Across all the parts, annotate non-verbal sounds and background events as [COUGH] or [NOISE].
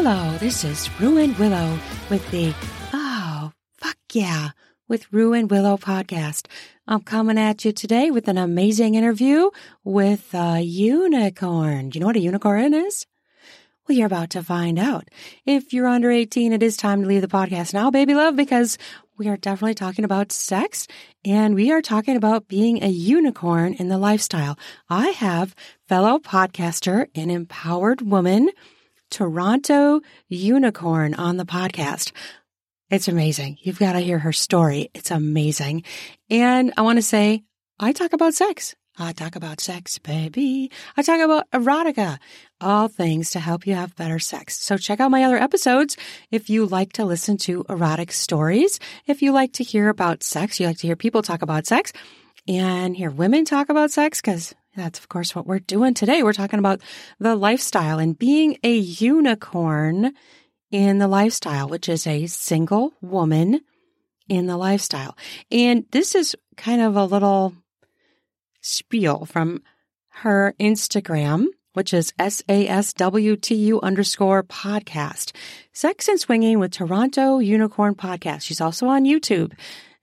Hello, this is Ruan Willow with the Oh, fuck yeah, with Ruan Willow podcast. I'm coming at you today with an amazing interview with a unicorn. Do you know what a unicorn is? Well, you're about to find out. If you're under 18, it is time to leave the podcast now, baby love, because we are definitely talking about sex and we are talking about being a unicorn in the lifestyle. I have fellow podcaster and empowered woman, Toronto Unicorn on the podcast. It's amazing. You've got to hear her story. It's amazing. And I want to say, I talk about sex. I talk about sex, baby. I talk about erotica, all things to help you have better sex. So check out my other episodes if you like to listen to erotic stories, if you like to hear about sex, you like to hear people talk about sex and hear women talk about sex because that's of course what we're doing today. We're talking about the lifestyle and being a unicorn in the lifestyle, which is a single woman in the lifestyle. And this is kind of a little spiel from her Instagram, which is S-A-S-W-T-U underscore podcast. Sex and Swinging with Toronto Unicorn Podcast. She's also on YouTube.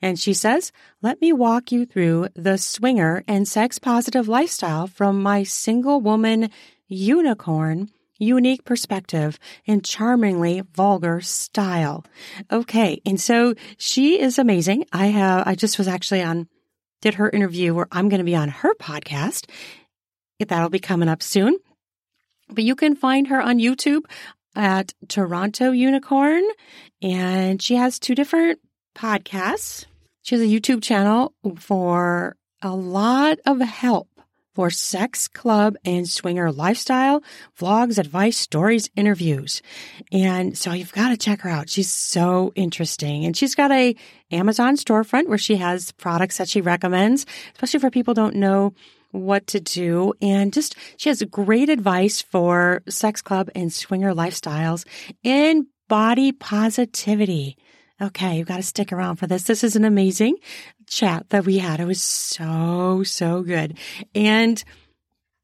And she says, let me walk you through the swinger and sex positive lifestyle from my single woman unicorn unique perspective and charmingly vulgar style. Okay. And so she is amazing. I have, I just was actually on did her interview where I'm going to be on her podcast. That'll be coming up soon. But you can find her on YouTube at Toronto Unicorn, and she has two different podcasts. She has a YouTube channel for a lot of help for sex, club, and swinger lifestyle, vlogs, advice, stories, interviews. And so you've got to check her out. She's so interesting. And she's got a Amazon storefront where she has products that she recommends, especially for people don't know what to do. And just, she has great advice for sex club and swinger lifestyles and body positivity. Okay, you've got to stick around for this. This is an amazing chat that we had. It was so, so good. And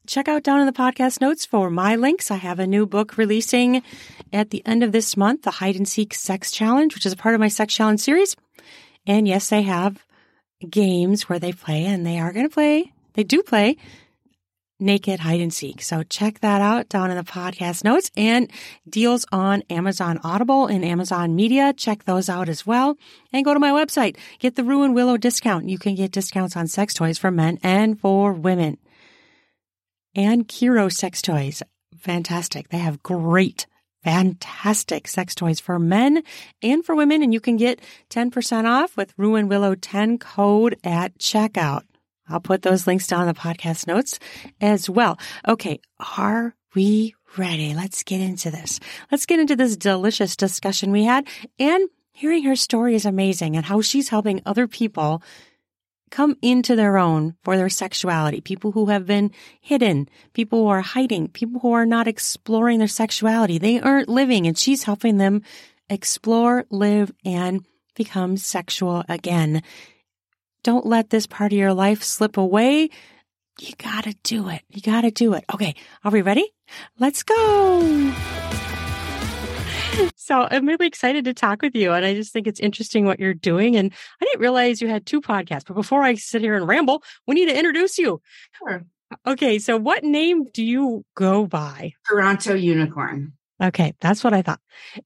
check out down in the podcast notes for my links. I have a new book releasing at the end of this month, the Hide and Seek Sex Challenge, which is a part of my Sex Challenge series. And yes, they have games where they play and they are going to play. They do play Naked Hide and Seek. So check that out down in the podcast notes and deals on Amazon Audible and Amazon Media. Check those out as well. And go to my website. Get the Ruan Willow discount. You can get discounts on sex toys for men and for women. And Kiiroo sex toys. Fantastic. They have great fantastic sex toys for men and for women. And you can get 10% off with Ruan Willow 10 code at checkout. I'll put those links down in the podcast notes as well. Okay. Are we ready? Let's get into this. Let's get into this delicious discussion we had and hearing her story is amazing and how she's helping other people come into their own for their sexuality. People who have been hidden, people who are hiding, people who are not exploring their sexuality. They aren't living and she's helping them explore, live, and become sexual again. Don't let this part of your life slip away. You gotta do it. You gotta do it. Okay. Are we ready? Let's go. So I'm really excited to talk with you. And I just think it's interesting what you're doing. And I didn't realize you had two podcasts. But before I sit here and ramble, we need to introduce you. Sure. Okay. So what name do you go by? Toronto Unicorn. Okay. That's what I thought.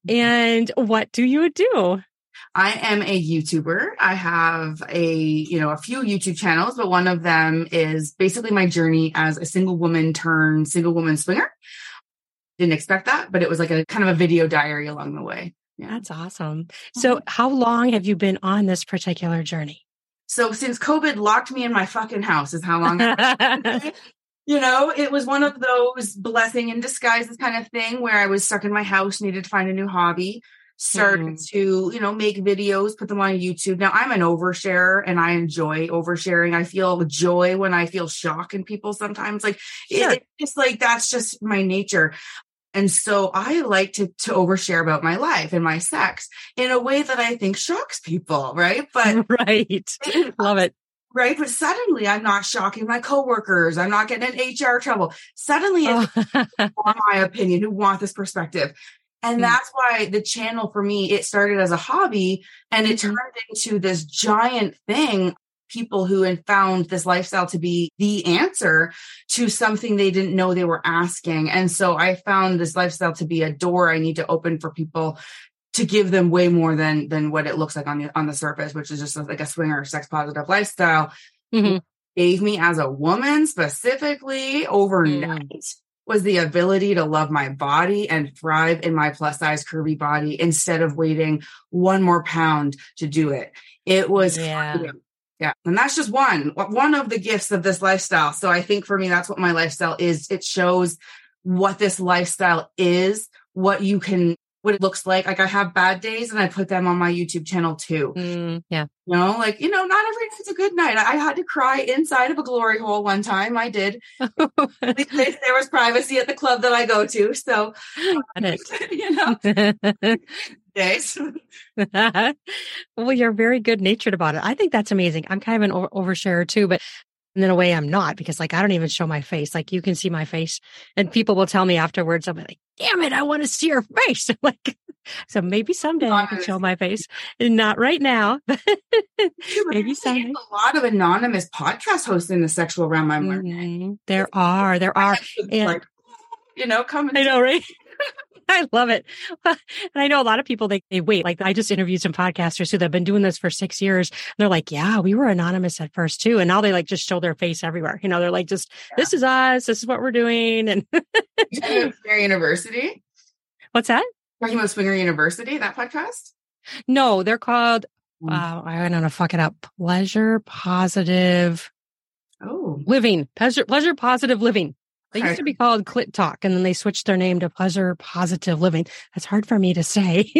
Mm-hmm. And what do you do? I am a YouTuber. I have a, you know, a few YouTube channels, but one of them is basically my journey as a single woman turned single woman swinger. Didn't expect that, but it was like a kind of a video diary along the way. Yeah. That's awesome. So mm-hmm. how long have you been on this particular journey? So since COVID locked me in my fucking house is how long [LAUGHS] you know, it was one of those blessing in disguises kind of thing where I was stuck in my house, needed to find a new hobby started mm. to you know make videos put them on youtube now i'm an oversharer and i enjoy oversharing i feel joy when i feel shock in people sometimes like sure. it, it's like that's just my nature and so i like to to overshare about my life and my sex in a way that i think shocks people right but [LAUGHS] right love it right? But suddenly I'm not shocking my coworkers. I'm not getting in HR trouble. Suddenly it's oh. my opinion who want this perspective. And Mm. that's why the channel for me, it started as a hobby and it Mhm. turned into this giant thing. People who had found this lifestyle to be the answer to something they didn't know they were asking. And so I found this lifestyle to be a door I need to open for people to give them way more than than what it looks like on the on the surface, which is just like a swinger sex positive lifestyle. Mhm. Gave me as a woman specifically overnight was the ability to love my body and thrive in my plus size curvy body instead of waiting one more pound to do it. It was Yeah. freedom. Yeah. And that's just one, one of the gifts of this lifestyle. So I think for me, that's what my lifestyle is. It shows what this lifestyle is, what you can, what it looks like. Like I have bad days and I put them on my YouTube channel too. Mm, yeah. You know, like, you know, not every night's a good night. I had to cry inside of a glory hole one time. I did. [LAUGHS] There was privacy at the club that I go to. So, [LAUGHS] you know, [LAUGHS] days. well, you're very good natured about it. I think that's amazing. I'm kind of an over- oversharer too, but in a way I'm not because like I don't even show my face. Like you can see my face and people will tell me afterwards, I'll be like, damn it, I want to see your face. [LAUGHS] I'm like, so maybe someday I can show my face. Not right now. [LAUGHS] Maybe someday. a lot of anonymous podcast hosts in the sexual realm. I'm learning. Mhm. There are, there are. And- like, [GASPS] you know, come and I know, right? [LAUGHS] I love it. [LAUGHS] and I know a lot of people, they, they wait. Like I just interviewed some podcasters who have been doing this for six years. And they're like, yeah, we were anonymous at first too. And now they like just show their face everywhere. You know, they're like, just, this is us. This is what we're doing. And You talking about Swinger University. [LAUGHS] what's that? Talking about Swinger University, that podcast. No, they're called, Mm. uh, I don't know, fuck it up. Pleasure positive Oh, living. Pleasure, pleasure positive living. They used to be called Clit Talk and then they switched their name to Pleasure Positive Living. That's hard for me to say.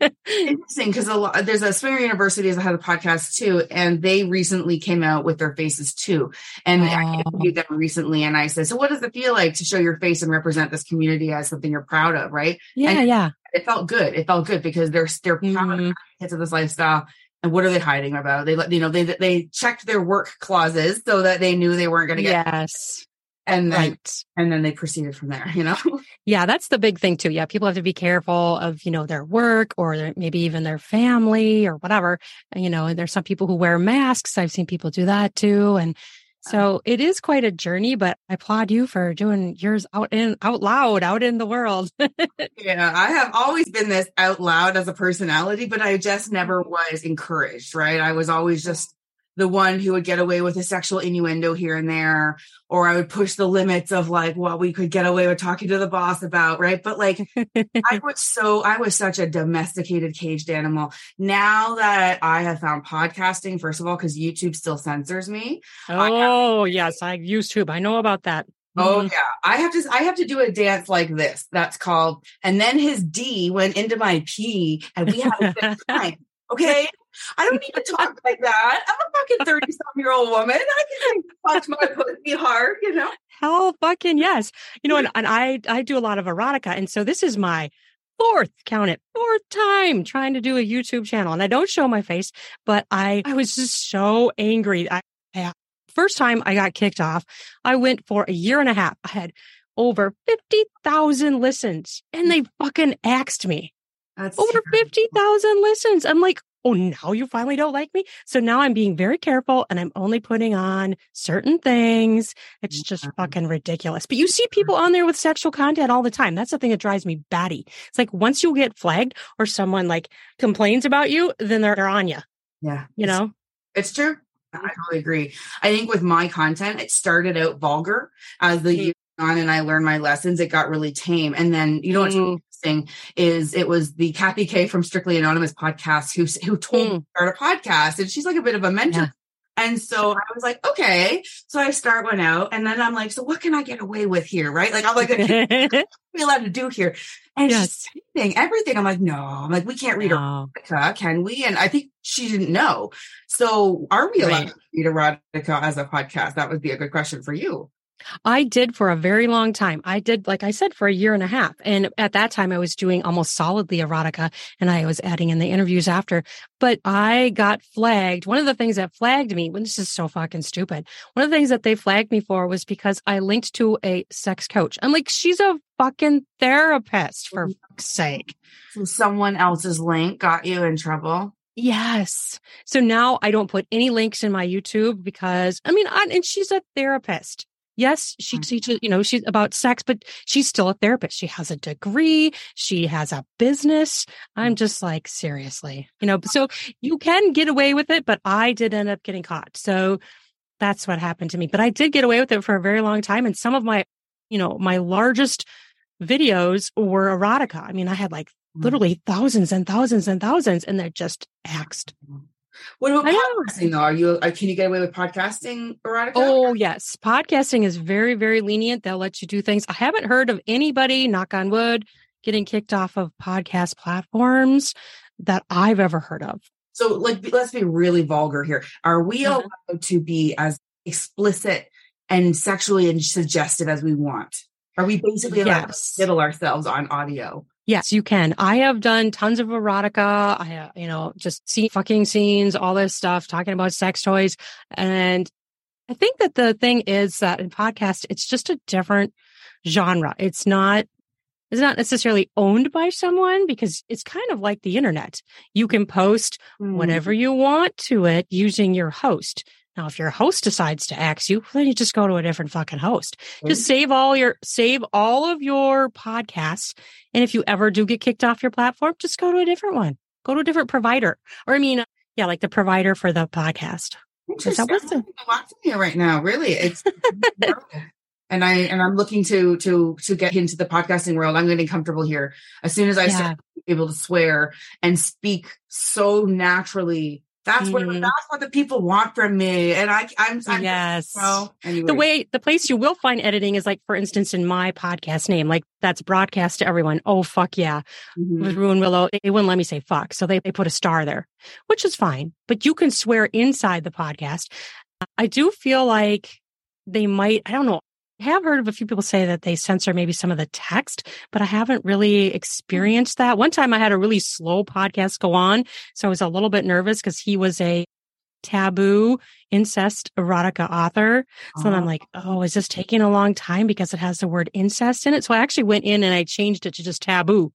interesting because a lot there's a Swinger University that has a podcast too, and they recently came out with their faces too. And I Oh. interviewed them recently, and I said, "So, what does it feel like to show your face and represent this community as something you're proud of?" Right? yeah, And- yeah. It felt good. It felt good because they're they're proud Mhm. advocates of this lifestyle. And what are they hiding about? They let you know they they checked their work clauses so that they knew they weren't going to get. Yes. And then Right. and then they proceeded from there. You know. [LAUGHS] Yeah, that's the big thing too. Yeah, people have to be careful of, you know, their work or their, maybe even their family or whatever. And, you know, and there's some people who wear masks. I've seen people do that too. And uh-huh. so it is quite a journey, but I applaud you for doing yours out in out loud, out in the world. [LAUGHS] Yeah, I have always been this out loud as a personality, but I just never was encouraged, right? I was always just the one who would get away with a sexual innuendo here and there, or I would push the limits of like what we could get away with talking to the boss about, right? But like I [LAUGHS] was so I was such a domesticated caged animal. Now that I have found podcasting, first of all, because YouTube still censors me. oh, yes, I use tube. I know about that. Oh Mhm. yeah, I have to. I have to do a dance like this. That's called. And then his D went into my P, and we had a good [LAUGHS] time. Okay, I don't need to [LAUGHS] talk like that. I'm a fucking thirty some year old woman. I can punch my pussy hard, you know. Hell fucking yes. You know, and, and I I do a lot of erotica. And so this is my fourth, count it, fourth time trying to do a YouTube channel. And I don't show my face, but I I was just so angry. I, I first time I got kicked off, I went for a year and a half. I had over 50,000 listens and they fucking axed me. That's Over terrible. 50,000 listens. I'm like, oh, now you finally don't like me. So now I'm being very careful and I'm only putting on certain things. It's just fucking ridiculous. But you see people on there with sexual content all the time. That's the thing that drives me batty. It's like once you get flagged or someone like complains about you, then they're, they're on you, Yeah, you know? It's true. I totally agree. I think with my content, it started out vulgar as the Mm. went on and I learned my lessons. It got really tame, and then you know Mm. Interesting is it was the Kathy K from Strictly Anonymous podcast who who told mm. me to start a podcast, and she's like a bit of a mentor. Yeah. And so I was like, okay. So I start one out, and then I'm like, so what can I get away with here, right? Like I'm like, what [LAUGHS] we allowed to do here? And Yes. she's saying everything. I'm like, no, I'm like, we can't read No. erotica, can we? And I think she didn't know. So are we allowed Right. to read erotica as a podcast? That would be a good question for you. I did for a very long time. I did, like I said, for a year and a half. And at that time, I was doing almost solidly erotica and I was adding in the interviews after. But I got flagged. One of the things that flagged me, when this is so fucking stupid, one of the things that they flagged me for was because I linked to a sex coach. I'm like, she's a fucking therapist for mm-hmm. fuck's sake. So someone else's link got you in trouble. Yes. So now I don't put any links in my YouTube because I mean, I, and she's a therapist. Yes, she Mm. teaches, you know, she's about sex, but she's still a therapist. She has a degree. She has a business. I'm just like, seriously, you know, so you can get away with it, but I did end up getting caught. So that's what happened to me. But I did get away with it for a very long time. And some of my, you know, my largest videos were erotica. I mean, I had like Mm. literally thousands and thousands and thousands, and they're just axed. What about podcasting though? Are you uh, can you get away with podcasting erotica? Oh, yes. Podcasting is very, very lenient. They'll let you do things. I haven't heard of anybody, knock on wood, getting kicked off of podcast platforms that I've ever heard of. So like let's be really vulgar here. Are we Uh-huh. allowed to be as explicit and sexually and suggestive as we want? Are we basically allowed Yes. to diddle ourselves on audio? Yes, you can. I have done tons of erotica. I, uh, you know, just see fucking scenes, all this stuff, talking about sex toys. And I think that the thing is that in podcast, it's just a different genre. It's not, it's not necessarily owned by someone because it's kind of like the internet. You can post Hmm. whatever you want to it using your host. Now, if your host decides to axe you, then you just go to a different fucking host. Just save all your, save all of your podcasts. And if you ever do get kicked off your platform, just go to a different one. Go to a different provider. Or I mean, yeah, like the provider for the podcast. Interesting. I'm watching it right now. Really, it's [LAUGHS] and I and I'm looking to to to get into the podcasting world. I'm getting comfortable here. As soon as I Yeah. start able to swear and speak so naturally, that's what Mhm. that's what the people want from me. And I I'm, I'm Yes. so anyway. The way, the place you will find editing is like, for instance, in my podcast name, like that's broadcast to everyone. Oh, fuck yeah. Mhm. with Ruan Willow, they wouldn't let me say fuck. So they, they put a star there, which is fine, but you can swear inside the podcast. I do feel like they might, I don't know. I have heard of a few people say that they censor maybe some of the text, but I haven't really hmm. experienced that. One time I had a really slow podcast go on. So I was a little bit nervous because he was a taboo incest erotica author. So then I'm Oh. like, oh, is this taking a long time because it has the word incest in it? So I actually went in and I changed it to just taboo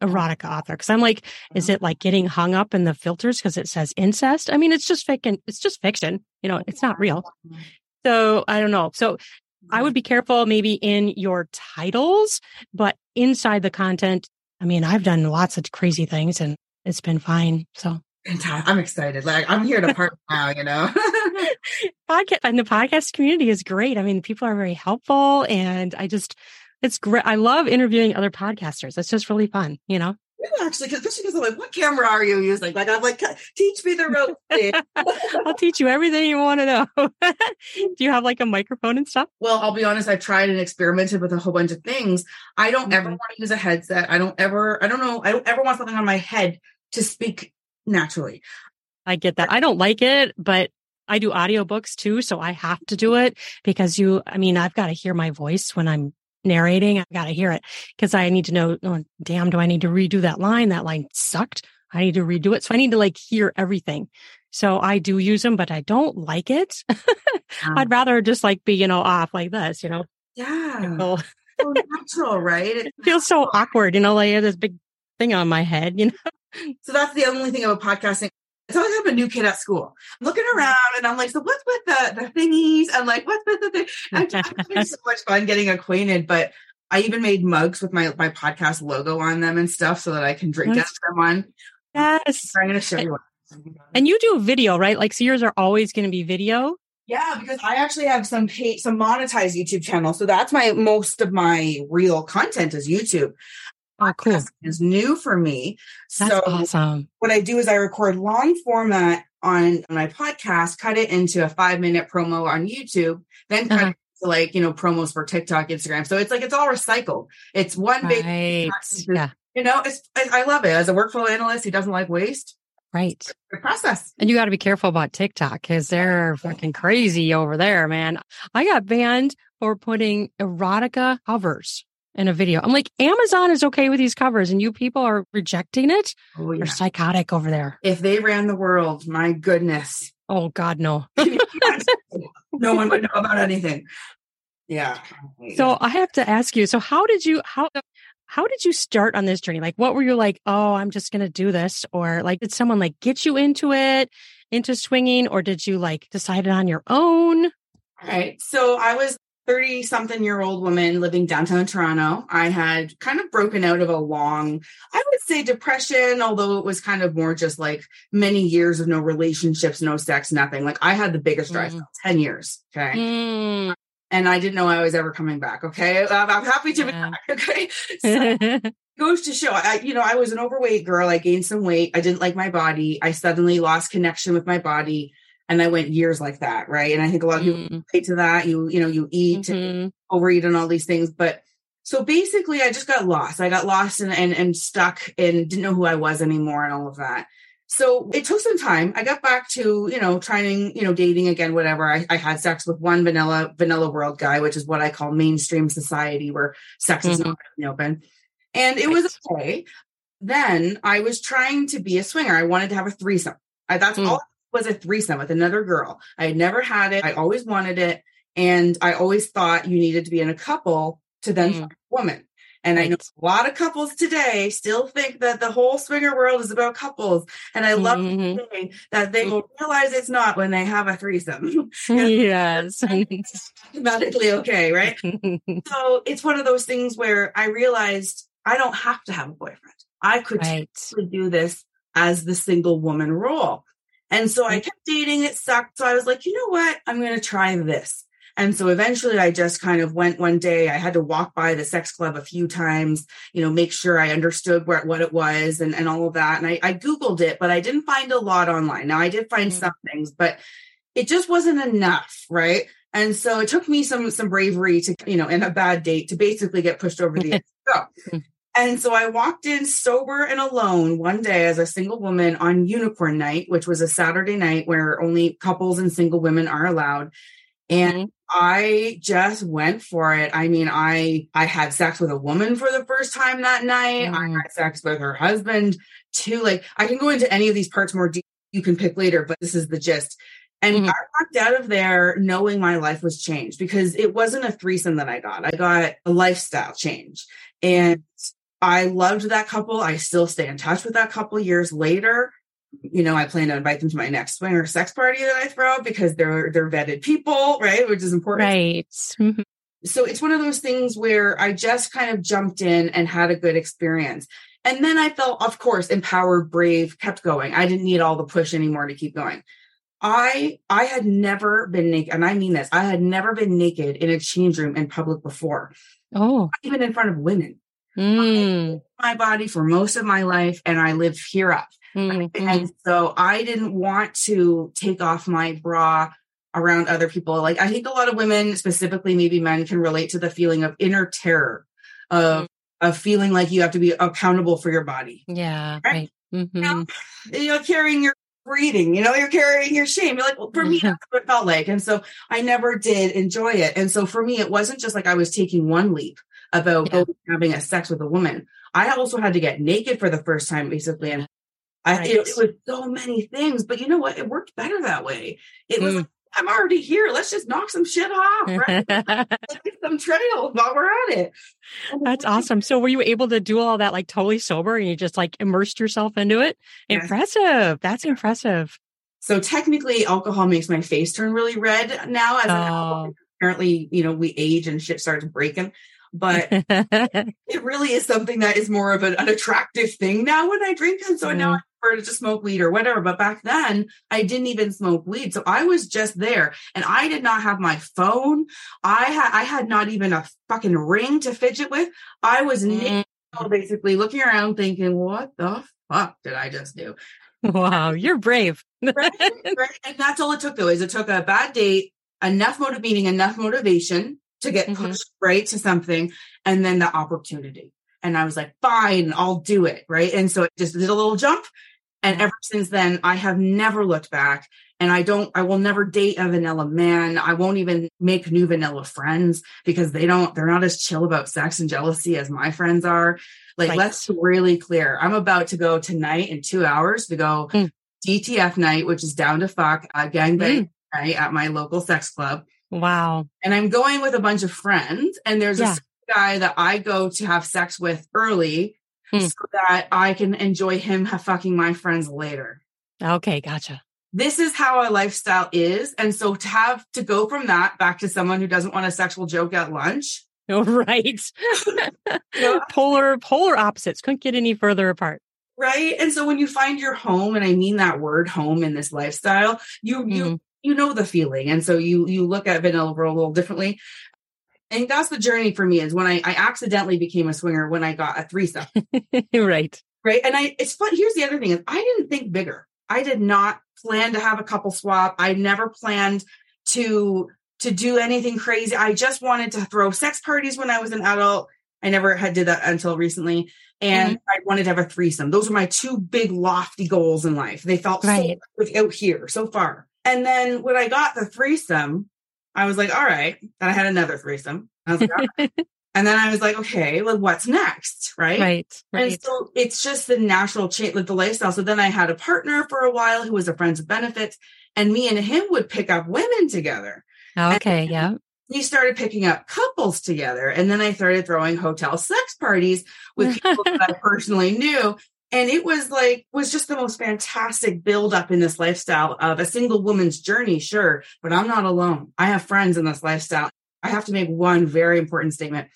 hmm. erotica author. Cause I'm like, is ah. it like getting hung up in the filters because it says incest? I mean, it's just fiction. It's just fiction. You know, it's not real. Ah. So I don't know. So I would mm. be careful maybe in your titles, but inside the content, I mean, I've done lots of crazy things and it's been fine. So. I'm excited. Like I'm here to part now, you know. [LAUGHS] podcast and the podcast community is great. I mean, people are very helpful and I just, it's great. I love interviewing other podcasters. It's just really fun, you know? Actually, because especially because I'm like, what camera are you using? Like, I'm like, teach me the ropes. [LAUGHS] I'll teach you everything you want to know. [LAUGHS] Do you have like a microphone and stuff? well, I'll be honest. I've tried and experimented with a whole bunch of things. I don't ever Mhm. want to use a headset. I don't ever. I don't know. I don't ever want something on my head to speak naturally. I get that. I don't like it, but I do audiobooks too. So I have to do it because you, I mean, I've got to hear my voice when I'm narrating. I've got to hear it because I need to know, oh, damn, do I need to redo that line? That line sucked. I need to redo it. So I need to like hear everything. So I do use them, but I don't like it. [LAUGHS] I'd rather just like be, you know, off like this, you know, Yeah, [LAUGHS] so natural, right? It it feels so awkward, you know, like I have this big thing on my head, you know. So that's the only thing about podcasting. It's always I'm a new kid at school. I'm looking mm. around and I'm like, so what's with the, the thingies? And like, what's with the thing? [LAUGHS] I'm, I'm having so much fun getting acquainted, but I even made mugs with my, my podcast logo on them and stuff so that I can drink of them on. Yes. I'm going to show you one. And you do video, right? Like, so yours are always going to be video. Yeah, because I actually have some paid, some monetized YouTube channel. So that's my most of my real content is YouTube. Oh, cool. Is new for me. That's so awesome. what I do is I record long format on my podcast, cut it into a five minute promo on YouTube, then cut Uh-huh. it to like, you know, promos for TikTok, Instagram. So it's like, it's all recycled. It's one big, Right. It's- Yeah. you know, it's, I, I love it. As a workflow analyst who doesn't like waste, Right. Process. And you got to be careful about TikTok because they're fucking crazy over there, man. I got banned for putting erotica covers in a video. I'm like, Amazon is okay with these covers and you people are rejecting it. Oh, yeah. They're psychotic over there. If they ran the world, my goodness. Oh God, no. [LAUGHS] [LAUGHS] no one would know about anything. Yeah. So I have to ask you, so how did you, how, how did you start on this journey? Like, what were you like? Oh, I'm just going to do this. Or like, did someone like get you into it, into swinging, or did you like decide it on your own? All right. So I was 30 something year old woman living downtown Toronto. I had kind of broken out of a long, I would say depression, although it was kind of more just like many years of no relationships, no sex, nothing. Like I had the biggest dry spell, 10 years. Okay. Mm, And I didn't know I was ever coming back. Okay. [LAUGHS] I'm, I'm happy to Yeah. be back. Okay. [LAUGHS] So goes to show I, you know, I was an overweight girl. I gained some weight. I didn't like my body. I suddenly lost connection with my body. And I went years like that. Right. And I think a lot of people Mm, relate to that. You, you know, you eat mhm. overeat and all these things. But so basically I just got lost. I got lost and, and, and stuck and didn't know who I was anymore and all of that. So it took some time. I got back to, you know, trying, you know, dating again, whatever. I, I had sex with one vanilla, vanilla world guy, which is what I call mainstream society where sex is not really open. And it was okay. Then I was trying to be a swinger. I wanted to have a threesome. I, that's Mm. all was a threesome with another girl. I had never had it. I always wanted it. And I always thought you needed to be in a couple to then Mm. find a woman. And I know a lot of couples today still think that the whole swinger world is about couples. And I love Mhm. that they will realize it's not when they have a threesome. [LAUGHS] [LAUGHS] Yes. Automatically okay, right? [LAUGHS] So it's one of those things where I realized I don't have to have a boyfriend. I could right. do this as the single woman role. And so I kept dating, it sucked. So I was like, you know what? I'm going to try this. And so eventually I just kind of went one day. I had to walk by the sex club a few times, you know, make sure I understood where, what it was and, and all of that. And I, I Googled it, but I didn't find a lot online. Now I did find Mm. some things, but it just wasn't enough. Right. And so it took me some, some bravery to, you know, and a bad date to basically get pushed over the edge. [LAUGHS] So Mm. And so I walked in sober and alone one day as a single woman on Unicorn Night, which was a Saturday night where only couples and single women are allowed. And Mhm. I just went for it. I mean, I I had sex with a woman for the first time that night. I Mm. had sex with her husband too. Like I can go into any of these parts more deep. You can pick later, but this is the gist. And Mhm. I walked out of there knowing my life was changed because it wasn't a threesome that I got. I got a lifestyle change. And I loved that couple. I still stay in touch with that couple years later. You know, I plan to invite them to my next swinger sex party that I throw because they're they're vetted people, right? Which is important. Right. Mhm. So it's one of those things where I just kind of jumped in and had a good experience. And then I felt, of course, empowered, brave, kept going. I didn't need all the push anymore to keep going. I I had never been naked, and I mean this, I had never been naked in a change room in public before, Oh. even in front of women. Mm. My body for most of my life, and I live here up. Mhm. And so I didn't want to take off my bra around other people. Like I think a lot of women, specifically maybe men, can relate to the feeling of inner terror of of feeling like you have to be accountable for your body. Yeah. Right. Right. You know, Mhm. you're carrying your breathing, you know, you're carrying your shame. You're like, well, for me, [LAUGHS] that's what it felt like. And so I never did enjoy it. And so for me, it wasn't just like I was taking one leap about Yeah. having a sex with a woman. I also had to get naked for the first time, basically. And I, it, Right. it was so many things, but you know what? It worked better that way. It was, Mm. like, I'm already here. Let's just knock some shit off, right? [LAUGHS] Let's get some trails while we're at it. That's awesome. So were you able to do all that like totally sober and you just like immersed yourself into it? Yes. Impressive. That's impressive. So technically, alcohol makes my face turn really red now. As an. Oh. apparently, you know, we age and shit starts breaking. But [LAUGHS] it really is something that is more of an, attractive thing now when I drink. And so now I prefer to just smoke weed or whatever. But back then, I didn't even smoke weed. So I was just there and I did not have my phone. I had I had not even a fucking ring to fidget with. I was Mm. basically looking around thinking, what the fuck did I just do? wow, you're brave. [LAUGHS] right? right? And that's all it took though, is it took a bad date, enough motive meaning enough motivation to get Mhm. pushed right to something, and then the opportunity. And I was like, fine, I'll do it. Right. And so it just did a little jump. And ever since then, I have never looked back. And I don't, I will never date a vanilla man. I won't even make new vanilla friends because they don't, they're not as chill about sex and jealousy as my friends are. Like, Right. let's be really clear. I'm about to go tonight in two hours to go Mm. DTF night, which is down to fuck, uh, gangbang night at my local sex club. Wow. And I'm going with a bunch of friends. And there's Yeah. a guy that I go to have sex with early Hmm. so that I can enjoy him fucking my friends later Okay. Gotcha. this is how our lifestyle is. And so to have to go from that back to someone who doesn't want a sexual joke at lunch, [LAUGHS] Oh, right. [LAUGHS] Yeah. [LAUGHS] polar polar opposites couldn't get any further apart. right? And so when you find your home, and I mean that word home in this lifestyle, you you Mhm. You know the feeling. And so you you look at vanilla world a little differently. And that's the journey for me is when I, I accidentally became a swinger when I got a threesome. [LAUGHS] right. right? And I, it's fun. Here's the other thing: is I didn't think bigger. I did not plan to have a couple swap. I never planned to to do anything crazy. I just wanted to throw sex parties when I was an adult. I never had did that until recently, and mm-hmm. I wanted to have a threesome. Those were my two big lofty goals in life. They felt Right. so out here so far. And then when I got the threesome, I was like, all right. Then I had another threesome. I was like, all right. [LAUGHS] and then I was like, okay, well, what's next? Right. Right. Right. And so it's just the natural change, like the lifestyle. So then I had a partner for a while who was a friends of benefits, and me and him would pick up women together. Okay. Yeah. We started picking up couples together, and then I started throwing hotel sex parties with [LAUGHS] people that I personally knew. And it was like was just the most fantastic build up in this lifestyle of a single woman's journey, sure, but I'm not alone. I have friends in this lifestyle. I have to make one very important statement.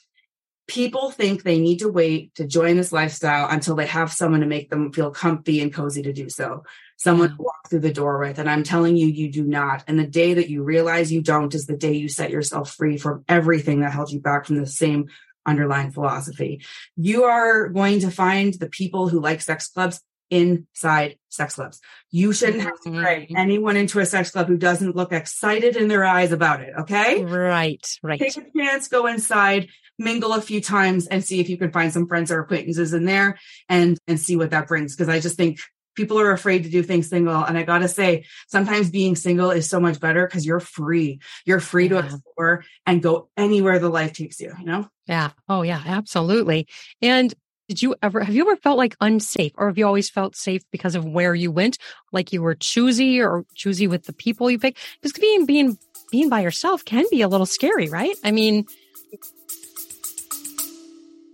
People think they need to wait to join this lifestyle until they have someone to make them feel comfy and cozy to do so. Someone to walk through the door with. And I'm telling you, you do not. And the day that you realize you don't is the day you set yourself free from everything that held you back from the same underlying philosophy. You are going to find the people who like sex clubs inside sex clubs. You shouldn't have to drag Mhm. anyone into a sex club who doesn't look excited in their eyes about it. Okay. Right. Right. Take a chance, go inside, mingle a few times and see if you can find some friends or acquaintances in there and, and see what that brings. Cause I just think people are afraid to do things single. And I got to say, sometimes being single is so much better because you're free. You're free to explore and go anywhere the life takes you, you know? Yeah. Oh, yeah. Absolutely. And did you ever have you ever felt like unsafe, or have you always felt safe because of where you went? Like you were choosy or choosy with the people you pick? Because being being being by yourself can be a little scary, right? I mean,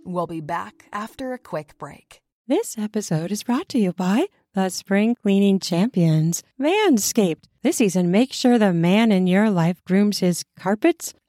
We'll be back after a quick break. This episode is brought to you by the Spring Cleaning Champions, Manscaped. This season, make sure the man in your life grooms his carpets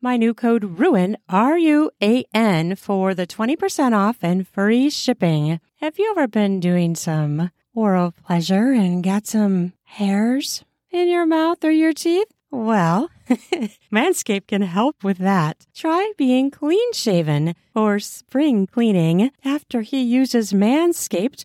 my new code RUAN, R U A N, for the 20% off and free shipping. Have you ever been doing some oral pleasure and got some hairs in your mouth or your teeth? Well, [LAUGHS] Manscaped can help with that. Try being clean shaven or spring cleaning. After he uses Manscaped,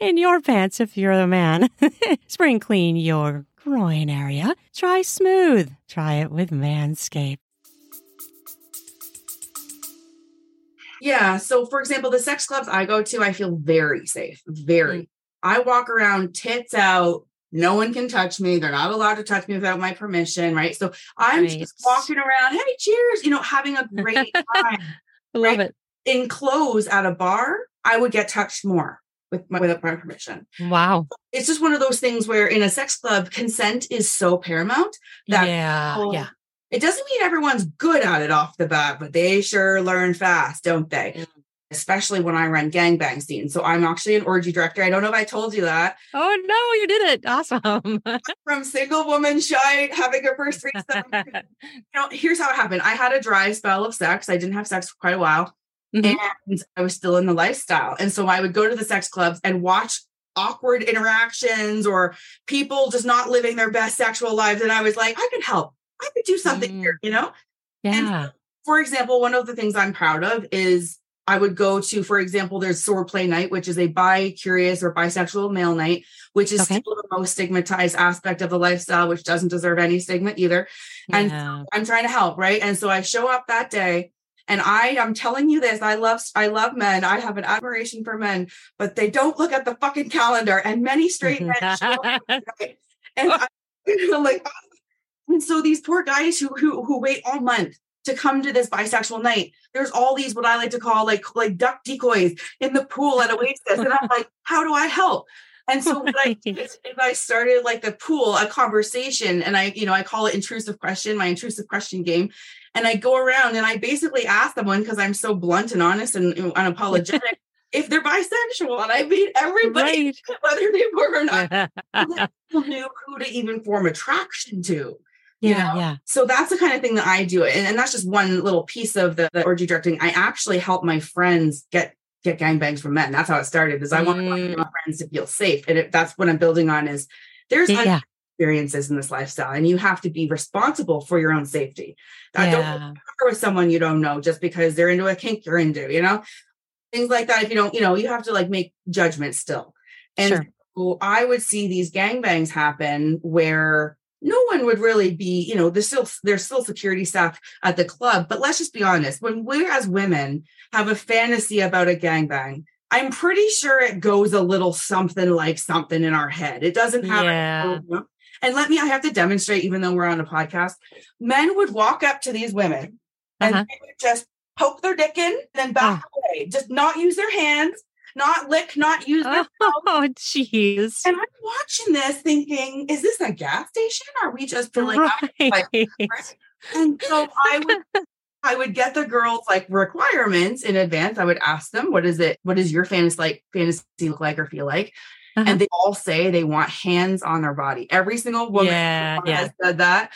In your pants if you're a man. [LAUGHS] spring clean your groin area. Try smooth. Try it with Manscaped. Yeah. So, for example, the sex clubs I go to, I feel very safe. Very. Mm. I walk around tits out. No one can touch me. They're not allowed to touch me without my permission. Right. So I'm Right. just walking around. Hey, cheers. You know, having a [LAUGHS] great time. I love Right. it. In clothes at a bar, I would get touched more with my, without my permission. Wow. It's just one of those things where in a sex club, consent is so paramount that yeah. people- Yeah. it doesn't mean everyone's good at it off the bat, but they sure learn fast, don't they? Mm. Especially when I run gangbang scenes. So I'm actually an orgy director. I don't know if I told you that. Oh no, you did it. Awesome. [LAUGHS] [LAUGHS] From single woman shy, having her first threesome. [LAUGHS] you know, here's how it happened. I had a dry spell of sex. I didn't have sex for quite a while. Mhm. And I was still in the lifestyle. And so I would go to the sex clubs and watch awkward interactions or people just not living their best sexual lives. And I was like, I could help. I could do something Mm. here, you know? yeah. for example, one of the things I'm proud of is I would go to, for example, there's sword play night, which is a bi curious or bisexual male night, which is Okay. still the most stigmatized aspect of the lifestyle, which doesn't deserve any stigma either. And yeah. I'm trying to help, right? And so I show up that day. And I, I'm telling you this, I love, I love men. I have an admiration for men, but they don't look at the fucking calendar. And many straight men [LAUGHS] show up right? And I, [LAUGHS] I'm like, and so these poor guys who who who wait all month to come to this bisexual night, there's all these what I like to call like like duck decoys in the pool at Oasis, and I'm [LAUGHS] like, how do I help? And so what I did is I started like the pool, a conversation, and I, you know, I call it intrusive question, my intrusive question game. And I go around and I basically ask someone because I'm so blunt and honest and unapologetic [LAUGHS] if they're bisexual. And I meet everybody, right. [LAUGHS] whether they were or not [LAUGHS] people knew who to even form attraction to. you yeah. know? Yeah. So that's the kind of thing that I do. And, and that's just one little piece of the, the orgy directing. I actually help my friends get get gangbangs from men. That's how it started. Is I want Mm. my friends to feel safe. And it, that's what I'm building on is there's Yeah. Experiences in this lifestyle and you have to be responsible for your own safety. I don't Yeah. with someone you don't know just because they're into a kink you're into, you know? Things like that. If you don't, you know, you have to like make judgments still. And Sure. so I would see these gangbangs happen where no one would really be, you know, there's still there's still security staff at the club. But let's just be honest, when we as women have a fantasy about a gangbang, I'm pretty sure it goes a little something like something in our head. It doesn't have Yeah. [LAUGHS] and let me, I have to demonstrate, even though we're on a podcast, men would walk up to these women and Uh-huh. they would just poke their dick in, then back away, just not use their hands, not lick, not use their [LAUGHS] Oh, jeez. And I'm watching this thinking, is this a gas station? Are we just filling up? [LAUGHS] And so I would [LAUGHS] I would get the girls like requirements in advance. I would ask them, what is it? What does your fantasy like fantasy look like or feel like? Uh-huh. And they all say they want hands on their body. Every single woman Yeah, yeah. has said that.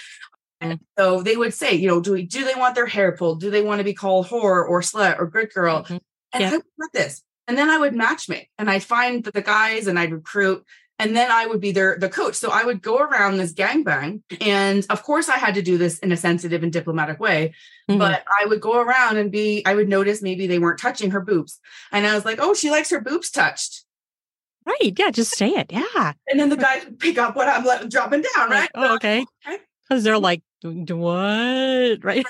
And so they would say, you know, do we do they want their hair pulled? Do they want to be called whore or slut or good girl? Mhm. And Yeah. I would put this. And then I would matchmake and I'd find the guys and I'd recruit. And then I would be their the coach. So I would go around this gangbang. And of course I had to do this in a sensitive and diplomatic way. Mhm. But I would go around and be, I would notice maybe they weren't touching her boobs. And I was like, oh, she likes her boobs touched. Right. Yeah. Just say it. Yeah. And then the guys pick up what I'm letting dropping down, right? Oh, okay. Because they're like, "D- d- what? [LAUGHS] Right.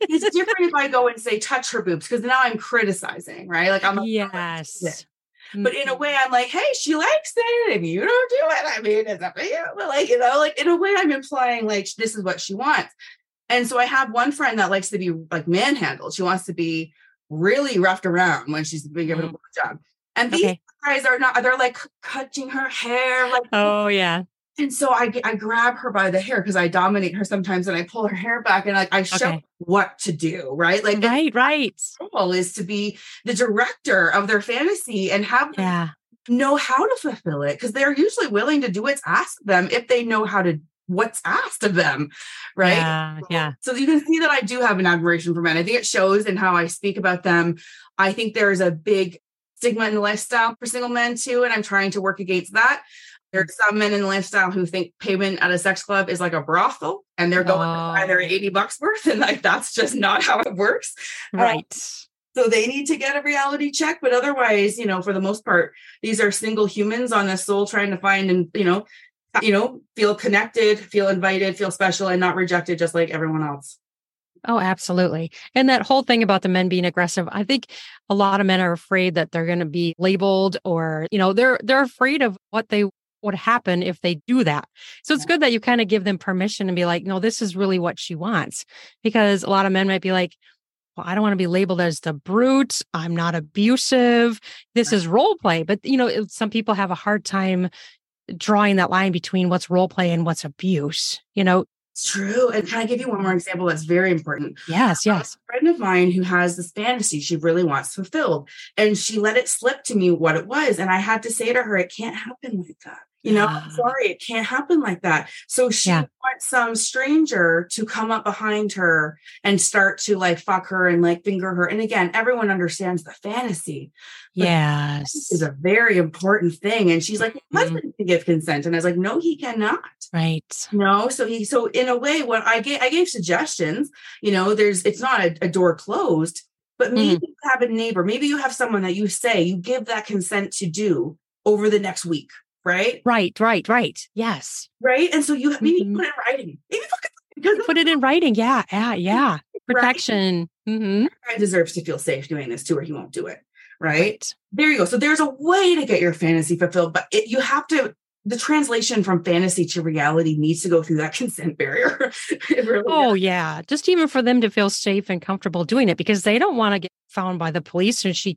it's different if I go and say touch her boobs because now I'm criticizing, right? Like I'm like, [LAUGHS] yes. But in a mm-hmm. way, I'm like, hey, she likes it. If you don't do it, I mean, it's up to you. But like, you know, like in a way, I'm implying like this is what she wants. And so I have one friend that likes to be like manhandled. She wants to be really roughed around when she's being given a mm-hmm. job. And these Okay. guys are not, they're like touching her hair, like Oh, yeah. and so I, I grab her by the hair because I dominate her sometimes and I pull her hair back and like I show Okay. what to do, right? Like Right. Right. role is to be the director of their fantasy and have Yeah. know how to fulfill it because they're usually willing to do what's asked them if they know how to what's asked of them, right? Yeah. Yeah. So you can see that I do have an admiration for men. I think it shows in how I speak about them. I think there's a big stigma in the lifestyle for single men too, and I'm trying to work against that. There are some men in the lifestyle who think payment at a sex club is like a brothel and they're going to buy their Oh. 80 bucks worth. And like that's just not how it works. Um, right. So they need to get a reality check. But otherwise, you know, for the most part, these are single humans on a soul trying to find and, you know, you know, feel connected, feel invited, feel special, and not rejected just like everyone else. Oh, absolutely. And that whole thing about the men being aggressive, I think a lot of men are afraid that they're going to be labeled or, you know, they're they're afraid of what they would happen if they do that. So it's good that you kind of give them permission and be like, no, this is really what she wants. Because a lot of men might be like, well, I don't want to be labeled as the brute. I'm not abusive. This is role play. But, you know, some people have a hard time drawing that line between what's role play and what's abuse. You know, true. And can I give you one more example that's very important? Yes, yes. A friend of mine who has this fantasy she really wants fulfilled, and she let it slip to me what it was. And I had to say to her, it can't happen like that. You know, Ah. sorry, it can't happen like that. So she Yeah. wants some stranger to come up behind her and start to like fuck her and like finger her. And again, everyone understands the fantasy. Yes. This is a very important thing. And she's like, Mhm. husband can give consent. And I was like, no, he cannot. Right. No, so he so in a way, what I gave I gave suggestions. You know, there's it's not a, a door closed, but maybe Mm-hmm. you have a neighbor, maybe you have someone that you say you give that consent to do over the next week, right? Right, right, right. Yes. Right, and so you maybe Mhm. put it in writing, maybe because Put it in writing. Yeah. Yeah. [LAUGHS] Yeah. Protection. hmm the guy deserves to feel safe doing this too, or he won't do it. Right? Right. there you go. So there's a way to get your fantasy fulfilled, but it, you have to. The translation from fantasy to reality needs to go through that [LAUGHS] consent barrier. Really Oh, does. yeah. Just even for them to feel safe and comfortable doing it because they don't want to get found by the police. And she,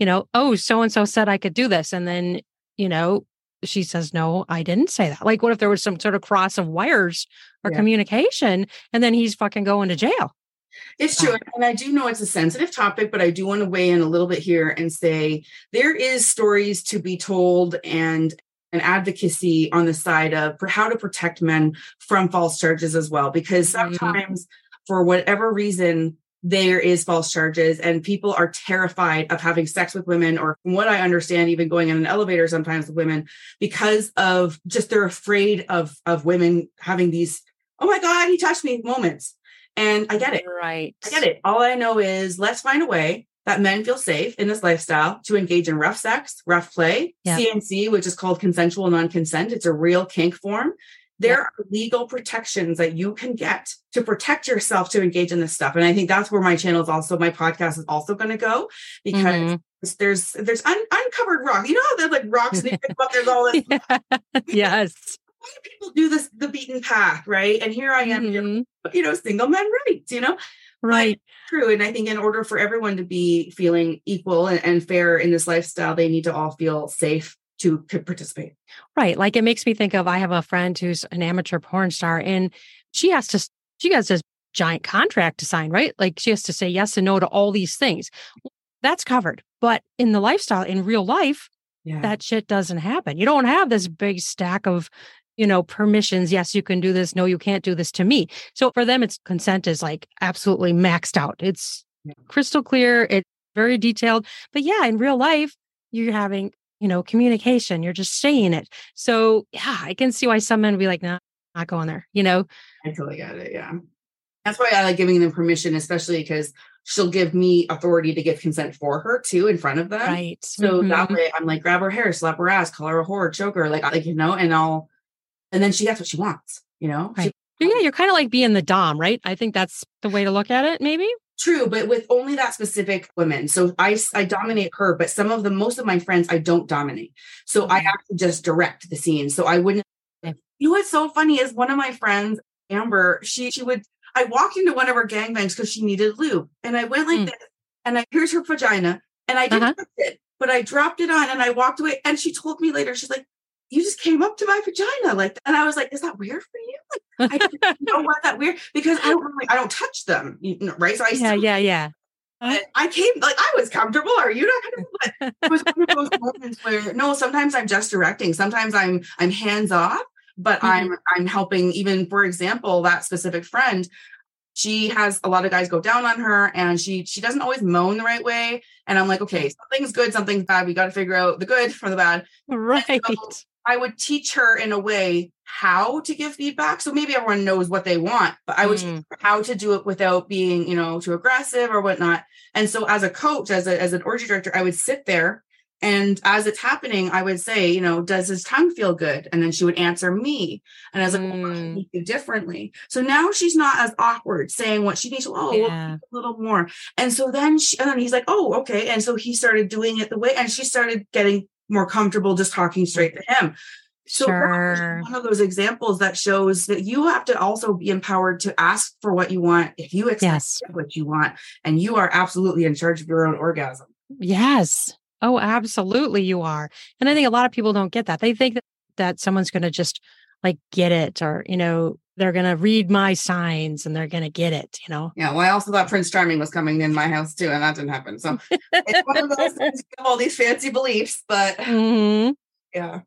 you know, oh, so and so said I could do this. And then, you know, she says, no, I didn't say that. Like, what if there was some sort of cross of wires or Yeah. communication and then he's fucking going to jail? It's true. And I do know it's a sensitive topic, but I do want to weigh in a little bit here and say there is stories to be told and an advocacy on the side of for how to protect men from false charges as well. Because Mhm. sometimes, for whatever reason, there is false charges and people are terrified of having sex with women or from what i understand even going in an elevator sometimes with women because of just they're afraid of of women having these oh my god he touched me moments and i get it Right. I get it. All I know is let's find a way that men feel safe in this lifestyle to engage in rough sex, rough play, Yeah. CNC, which is called consensual non-consent. It's a real kink form. There Yeah. are legal protections that you can get to protect yourself to engage in this stuff. And I think that's where my channel is also, my podcast is also going to go because Mhm. there's there's un- uncovered rock. You know how there's like rocks and you pick up, there's all [LAUGHS] this. [LAUGHS] yes. Why do people do this the beaten path, right? And here I am, Mhm. you know, single men rights, you know? Right. true and i think in order for everyone to be feeling equal and, and fair in this lifestyle they need to all feel safe to participate Right. Like it makes me think of I have a friend who's an amateur porn star and she has to she has this giant contract to sign, right? Like she has to say yes and no to all these things. That's covered. But in the lifestyle, in real life, yeah that shit doesn't happen. You don't have this big stack of, you know, permissions. Yes, you can do this. No, you can't do this to me. So for them, it's consent is like absolutely maxed out. It's Yeah. crystal clear. It's very detailed. But yeah, in real life, you're having, you know, communication. You're just saying it. So yeah, I can see why some men would be like, nah, not going there, you know? i totally get it yeah that's why i like giving them permission especially because she'll give me authority to give consent for her too in front of them Right. so that Mhm. way i'm like grab her hair slap her ass call her a whore choke her like like you know and i'll and then she gets what she wants you know She- yeah, you're kind of like being the Dom, right? I think that's the way to look at it, maybe. True, but with only that specific woman. So I I dominate her, but some of the most of my friends I don't dominate. So I actually just direct the scene. So I wouldn't. You know what's so funny is one of my friends, Amber. She she would. I walked into one of her gangbangs because she needed lube, and I went like Mm. this, and I here's her vagina, and I didn't Uh-huh. it, but I dropped it on, and I walked away, and she told me later, she's like. You just came up to my vagina like that. And I was like, is that weird for you? Like, I don't [LAUGHS] know why that weird because I don't really, I don't touch them, you know, right? So I yeah, yeah, yeah. I, I came like I was comfortable. Are you not? But it was one of those [LAUGHS] moments where no, sometimes I'm just directing. Sometimes I'm I'm hands off, but I'm mm-hmm. I'm helping. Even for example, that specific friend, she has a lot of guys go down on her, and she she doesn't always moan the right way. And I'm like, okay, something's good, something's bad. We got to figure out the good from the bad. Right. I would teach her in a way how to give feedback. So maybe everyone knows what they want, but I would Mm. how to do it without being, you know, too aggressive or whatnot. And so as a coach, as a as an orgy director, I would sit there And as it's happening, I would say, you know, does his tongue feel good? And then she would answer me. And I was like, well, what can Mm. do differently? So now she's not as awkward saying what she needs. Oh, well, Yeah. a little more. And so then she, and then he's like, oh, okay. And so he started doing it the way, and she started getting more comfortable just talking straight to him. So Sure. one of those examples that shows that you have to also be empowered to ask for what you want if you expect Yes. what you want, and you are absolutely in charge of your own orgasm. Yes. Oh, absolutely, you are. And I think a lot of people don't get that. They think that, that someone's going to just like get it, or you know, they're going to read my signs and they're going to get it. You know. Yeah, well, I also thought Prince Charming was coming in my house too, and that didn't happen. So [LAUGHS] it's one of those things you have all these fancy beliefs, but [SIGHS] Mhm. yeah.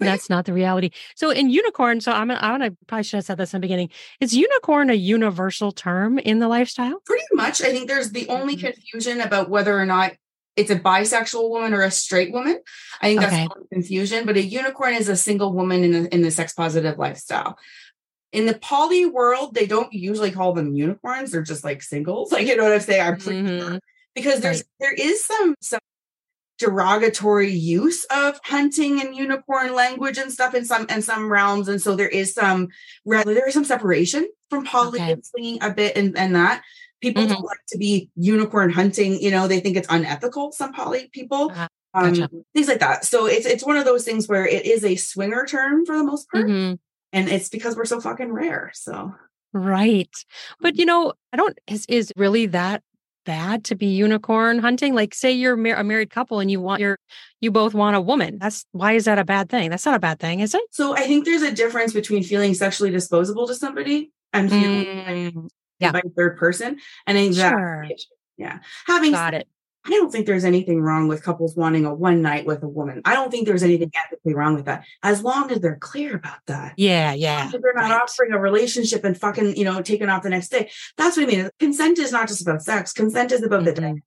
That's not the reality. So in unicorn, so I'm gonna, I'm gonna probably should have said this in the beginning. Is unicorn a universal term in the lifestyle? pretty much i think there's the only Mhm. confusion about whether or not it's a bisexual woman or a straight woman i think that's Okay. confusion but a unicorn is a single woman in the, in the sex positive lifestyle in the poly world they don't usually call them unicorns they're just like singles [LAUGHS] like you know what i'm saying i'm pretty sure Mhm. because there's Right. there is some some derogatory use of hunting and unicorn language and stuff in some in some realms and so there is some re- there is some separation from poly Okay. and swinging a bit and, and that people Mhm. don't like to be unicorn hunting you know they think it's unethical some poly people Ah, um, gotcha. things like that so it's it's one of those things where it is a swinger term for the most part Mhm. And it's because we're so fucking rare so Right. But you know, I don't is is really that bad to be unicorn hunting? Like say you're mar- a married couple and you want your you both want a woman. That's why is that a bad thing? That's not a bad thing, is it? so i think there's a difference between feeling sexually disposable to somebody and feeling Mm, Yeah. by third person. And that's Sure. yeah. Having got it. I don't think there's anything wrong with couples wanting a one night with a woman. I don't think there's anything ethically wrong with that, as long as they're clear about that. Yeah, yeah. If they're not right. offering a relationship and fucking, you know, taking off the next day. That's what I mean. Consent is not just about sex. Consent is about the Mhm.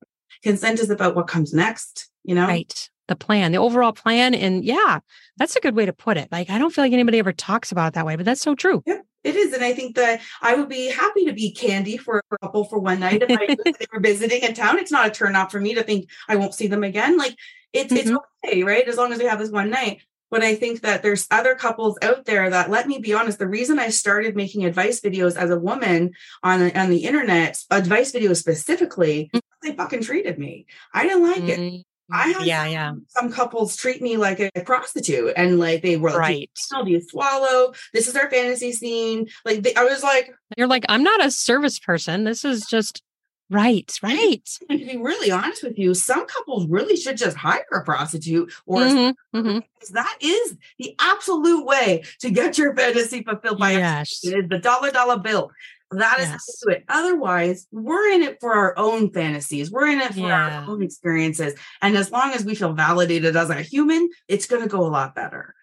consent is about what comes next, you know? Right. The plan, the overall plan. And yeah, that's a good way to put it. Like I don't feel like anybody ever talks about it that way, but that's so true. It is. And I think that I would be happy to be candy for a couple for one night if, I, [LAUGHS] they were visiting in town. It's not a turn off for me to think I won't see them again. Like it's it's mm-hmm. okay, right? As long as we have this one night. But I think that there's other couples out there that let me be honest. The reason I started making advice videos as a woman on the, on the internet, advice videos specifically, mm. they fucking treated me. I didn't like it. Mm. I had yeah, some, yeah. some couples treat me like a prostitute and like they were like, Right. "Do you do you swallow? This is our fantasy scene. Like they, I was like, You're like, I'm not a service person. This is just [LAUGHS] right, right. and to be really honest with you, some couples really should just hire a prostitute or Mhm, [LAUGHS] mhm. that is the absolute way to get your fantasy fulfilled by Yes. it is [LAUGHS] the dollar dollar bill. That is how to do it. Otherwise, we're in it for our own fantasies. We're in it for Yeah. our own experiences. And as long as we feel validated as a human, it's going to go a lot better.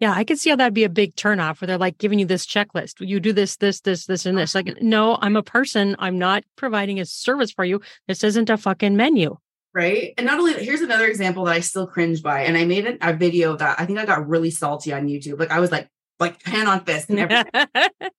Yeah, I could see how that'd be a big turnoff where they're like giving you this checklist. You do this, this, this, this, and this. Like, uh-huh. no, I'm a person. I'm not providing a service for you. This isn't a fucking menu. Right. And not only that, here's another example that I still cringe by. And I made an, a video that I think I got really salty on YouTube. Like I was like, like hand on fist and everything,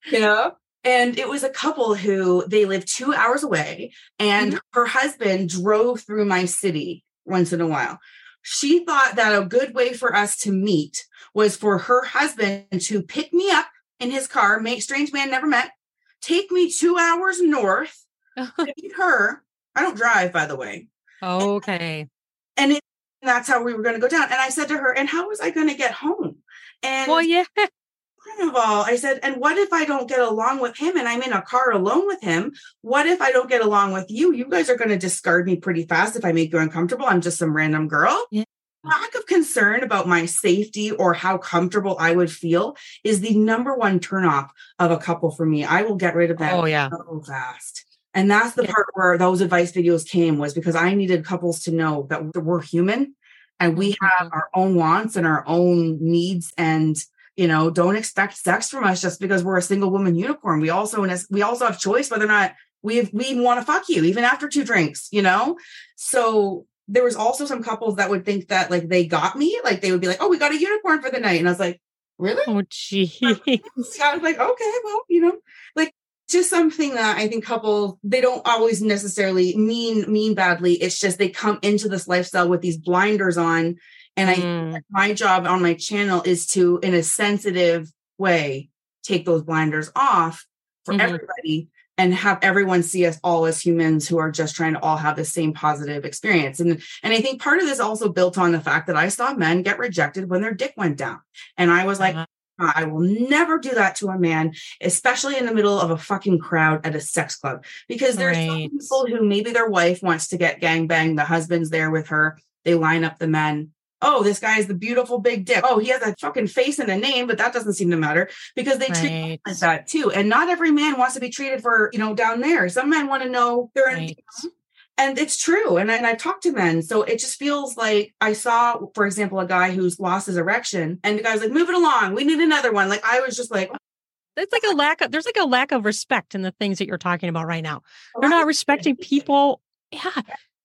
[LAUGHS] you know? And it was a couple who they lived two hours away, and mm-hmm. her husband drove through my city once in a while. She thought that a good way for us to meet was for her husband to pick me up in his car, make strange man never met, take me two hours north, [LAUGHS] meet her. I don't drive, by the way. okay. [LAUGHS] And it, that's how we were going to go down. And I said to her, and how was I going to get home? And Well, yeah. All, I said, and what if I don't get along with him and I'm in a car alone with him? What if I don't get along with you? You guys are going to discard me pretty fast if I make you uncomfortable. I'm just some random girl. Yeah. Lack of concern about my safety or how comfortable I would feel is the number one turnoff of a couple for me. I will get rid of that Oh, yeah. so fast. And that's the Yeah. part where those advice videos came was because I needed couples to know that we're human and we have Mhm. our own wants and our own needs and you know don't expect sex from us just because we're a single woman unicorn we also we also have choice whether or not we we want to fuck you even after two drinks you know so there was also some couples that would think that like they got me like they would be like oh we got a unicorn for the night and i was like really Oh, [LAUGHS] gee. I was like, okay, well, you know, like just something that I think couples they don't always necessarily mean mean badly. It's just they come into this lifestyle with these blinders on. And I Mm. my job on my channel is to, in a sensitive way, take those blinders off for Mhm. everybody and have everyone see us all as humans who are just trying to all have the same positive experience. And and I think part of this also built on the fact that I saw men get rejected when their dick went down. And I was like, Uh, I will never do that to a man, especially in the middle of a fucking crowd at a sex club. Because there's some Right. people who maybe their wife wants to get gang banged, the husband's there with her, they line up the men. Oh, this guy is the beautiful big dick. Oh, he has a fucking face and a name, but that doesn't seem to matter because they treat right. like that too. And not every man wants to be treated for, you know, down there. Some men want to know they're in and it's true. And and I talked to men. So it just feels like I saw, for example, a guy who's lost his erection and the guy's like, move it along. We need another one. Like I was just like, oh. It's like a lack of there's like a lack of respect in the things that you're talking about right now. You're not respecting people. Yeah,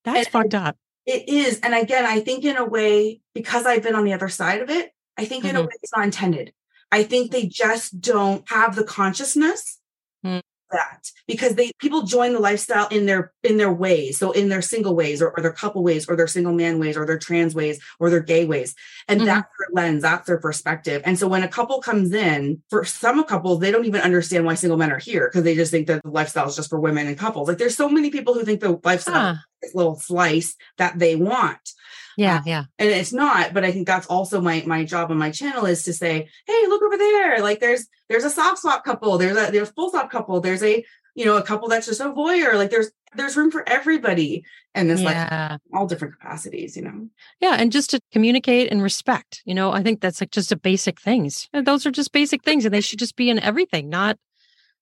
that's And- fucked up. It is. And again, I think in a way, because I've been on the other side of it, I think in a Mhm. way it's not intended. I think they just don't have the consciousness Mm. that because they people join the lifestyle in their in their ways. So in their single ways or, or their couple ways or their single man ways or their trans ways or their gay ways. And Mhm. that's their lens, that's their perspective. And so when a couple comes in, for some couples, they don't even understand why single men are here because they just think that the lifestyle is just for women and couples. Like there's so many people who think the lifestyle Huh. Little slice that they want Yeah, um, yeah. and it's not but i think that's also my my job on my channel is to say hey look over there like there's there's a soft swap couple there's a there's a full swap couple there's a you know a couple that's just a voyeur like there's there's room for everybody and this like all different capacities you know Yeah. And just to communicate and respect, you know, I think that's like just a basic things. And those are just basic things and they should just be in everything, not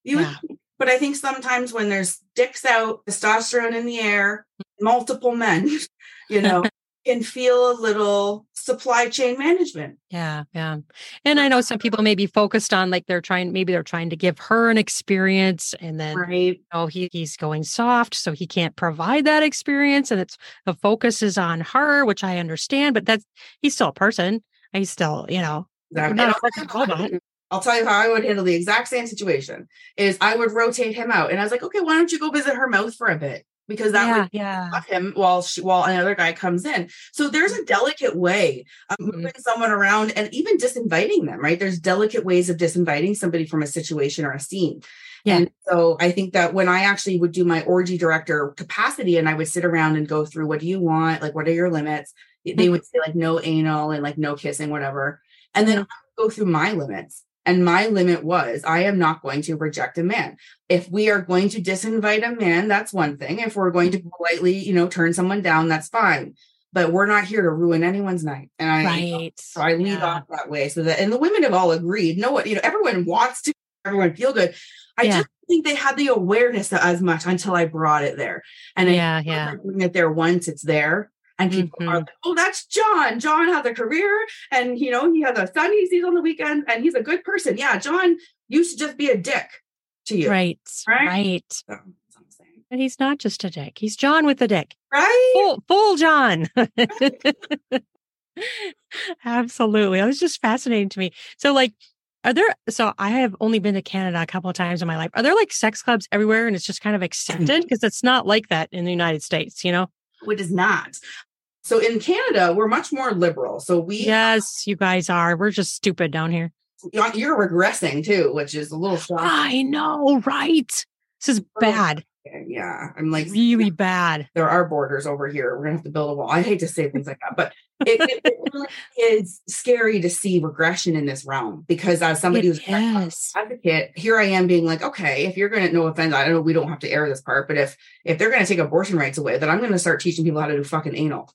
you Yeah. But i think sometimes when there's dicks out testosterone in the air mm-hmm. multiple men [LAUGHS] you know [LAUGHS] can feel a little supply chain management Yeah, yeah. And I know some people may be focused on like they're trying, maybe they're trying to give her an experience and then, right oh, he, he's going soft, so he can't provide that experience. And it's the focus is on her, which I understand, but that's, he's still a person. He's still, you know, Exactly. not a robot. I'll tell you how I would handle the exact same situation is I would rotate him out. And I was like, okay, why don't you go visit her mouth for a bit? Because that yeah, would yeah. him while she while another guy comes in. So there's a delicate way of Mhm. moving someone around and even disinviting them, right? There's delicate ways of disinviting somebody from a situation or a scene. Yeah. And so I think that when I actually would do my orgy director capacity and I would sit around and go through what do you want? Like, what are your limits? They Mhm. would say like no anal and like no kissing, whatever. And then I would go through my limits. And my limit was I am not going to reject a man. If we are going to disinvite a man, that's one thing. If we're going to politely, you know, turn someone down, that's fine. But we're not here to ruin anyone's night. And I Right. so I lead Yeah. off that way so that and the women have all agreed. No one, you know, everyone wants to everyone feel good. I Yeah. just think they had the awareness as much until I brought it there. And Yeah, feel yeah. bring it there once it's there. And people Mhm. are like, oh, that's John. John has a career and, you know, he has a son he sees on the weekend and he's a good person. Yeah, John used to just be a dick to you. Right. Right? Right. So, that's what I'm saying. But he's not just a dick. He's John with a dick. Right? Full, full John. [LAUGHS] Absolutely. That was just fascinating to me. So, like, are there, so I have only been to Canada a couple of times in my life. Are there like sex clubs everywhere and it's just kind of accepted? Because it's not like that in the United States, you know? Which is not. So in Canada, we're much more liberal. So we Yes, you guys are. We're just stupid down here. you're regressing too, which is a little shocking. I know, right? This is bad, Yeah, I'm like, really bad. there are borders over here. We're gonna have to build a wall. I hate to say things like that, but it, it, really is scary to see regression in this realm because as somebody It who's an advocate, here I am being like, okay, if you're gonna no offense, I don't know, we don't have to air this part, but if if they're gonna take abortion rights away, then I'm gonna start teaching people how to do fucking anal.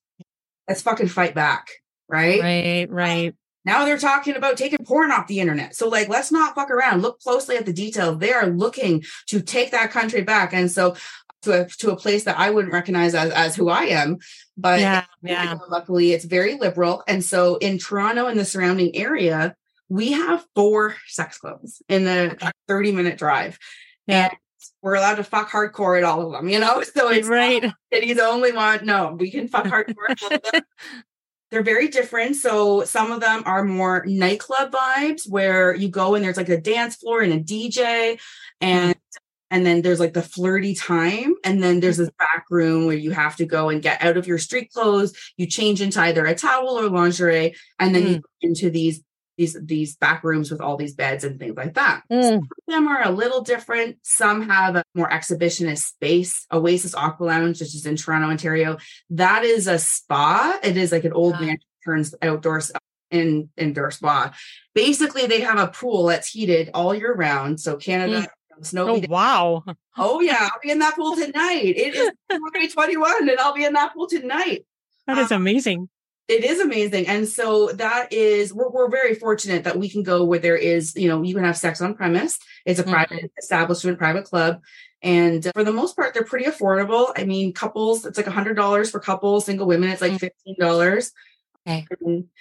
Let's fucking fight back, right? Right, right. Now they're talking about taking porn off the internet. So, like, let's not fuck around. Look closely at the detail. They are looking to take that country back. And so, to a, to a place that I wouldn't recognize as, as who I am. But Yeah, yeah. luckily, it's very liberal. And so, in Toronto and the surrounding area, we have four sex clubs in the 30 minute drive. Yeah. And we're allowed to fuck hardcore at all of them, you know? [LAUGHS] So, it's Right. the only one. No, we can fuck hardcore. [LAUGHS] at all of them. They're very different. So some of them are more nightclub vibes where you go and there's like a dance floor and a DJ and and then there's like the flirty time and then there's this back room where you have to go and get out of your street clothes you change into either a towel or lingerie and then mm. you go into these these these back rooms with all these beds and things like that. Mm. Some of them are a little different. Some have a more exhibitionist space. Oasis Aqua Lounge, which is in Toronto, Ontario, that is a spa. It is like an old man turns outdoors in indoor spa. Basically, they have a pool that's heated all year round. So Canada. Mm. Snow oh wow! Oh yeah, I'll be in that pool [LAUGHS] tonight. It is [LAUGHS] 2021, and I'll be in that pool tonight. That is um, amazing. It is amazing. And so that is, we're, we're very fortunate that we can go where there is, you know, you can have sex on premise. It's a mm-hmm. private establishment, private club. And for the most part, they're pretty affordable. I mean, couples, it's like $100 for couples, single women, it's like mm-hmm. $15. Okay.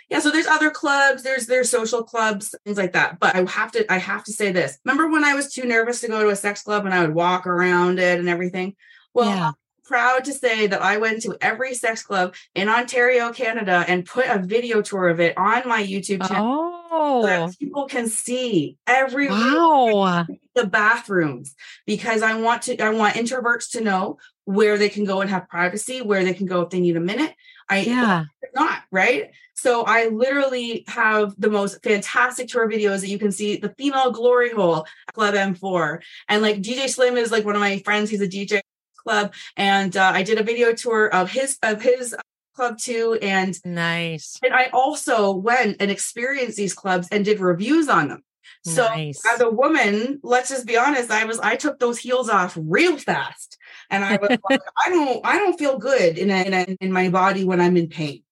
yeah, so there's other clubs, there's there's social clubs, things like that. But I have to I have to say this. Remember when I was too nervous to go to a sex club and I would walk around it and everything? Well, yeah proud to say that I went to every sex club in Ontario, Canada, and put a video tour of it on my YouTube channel. Oh, so people can see every wow. the bathrooms because I want to. I want introverts to know where they can go and have privacy, where they can go if they need a minute. I yeah, not right. So I literally have the most fantastic tour videos that you can see. The female glory hole, Club M4, and like DJ Slim is like one of my friends. He's a DJ club and uh, i did a video tour of his of his club too and nice. and i also went and experienced these clubs and did reviews on them. So nice. as a woman let's just be honest i was i took those heels off real fast and i was [LAUGHS] like i don't i don't feel good in, a, in, a, in my body when i'm in pain.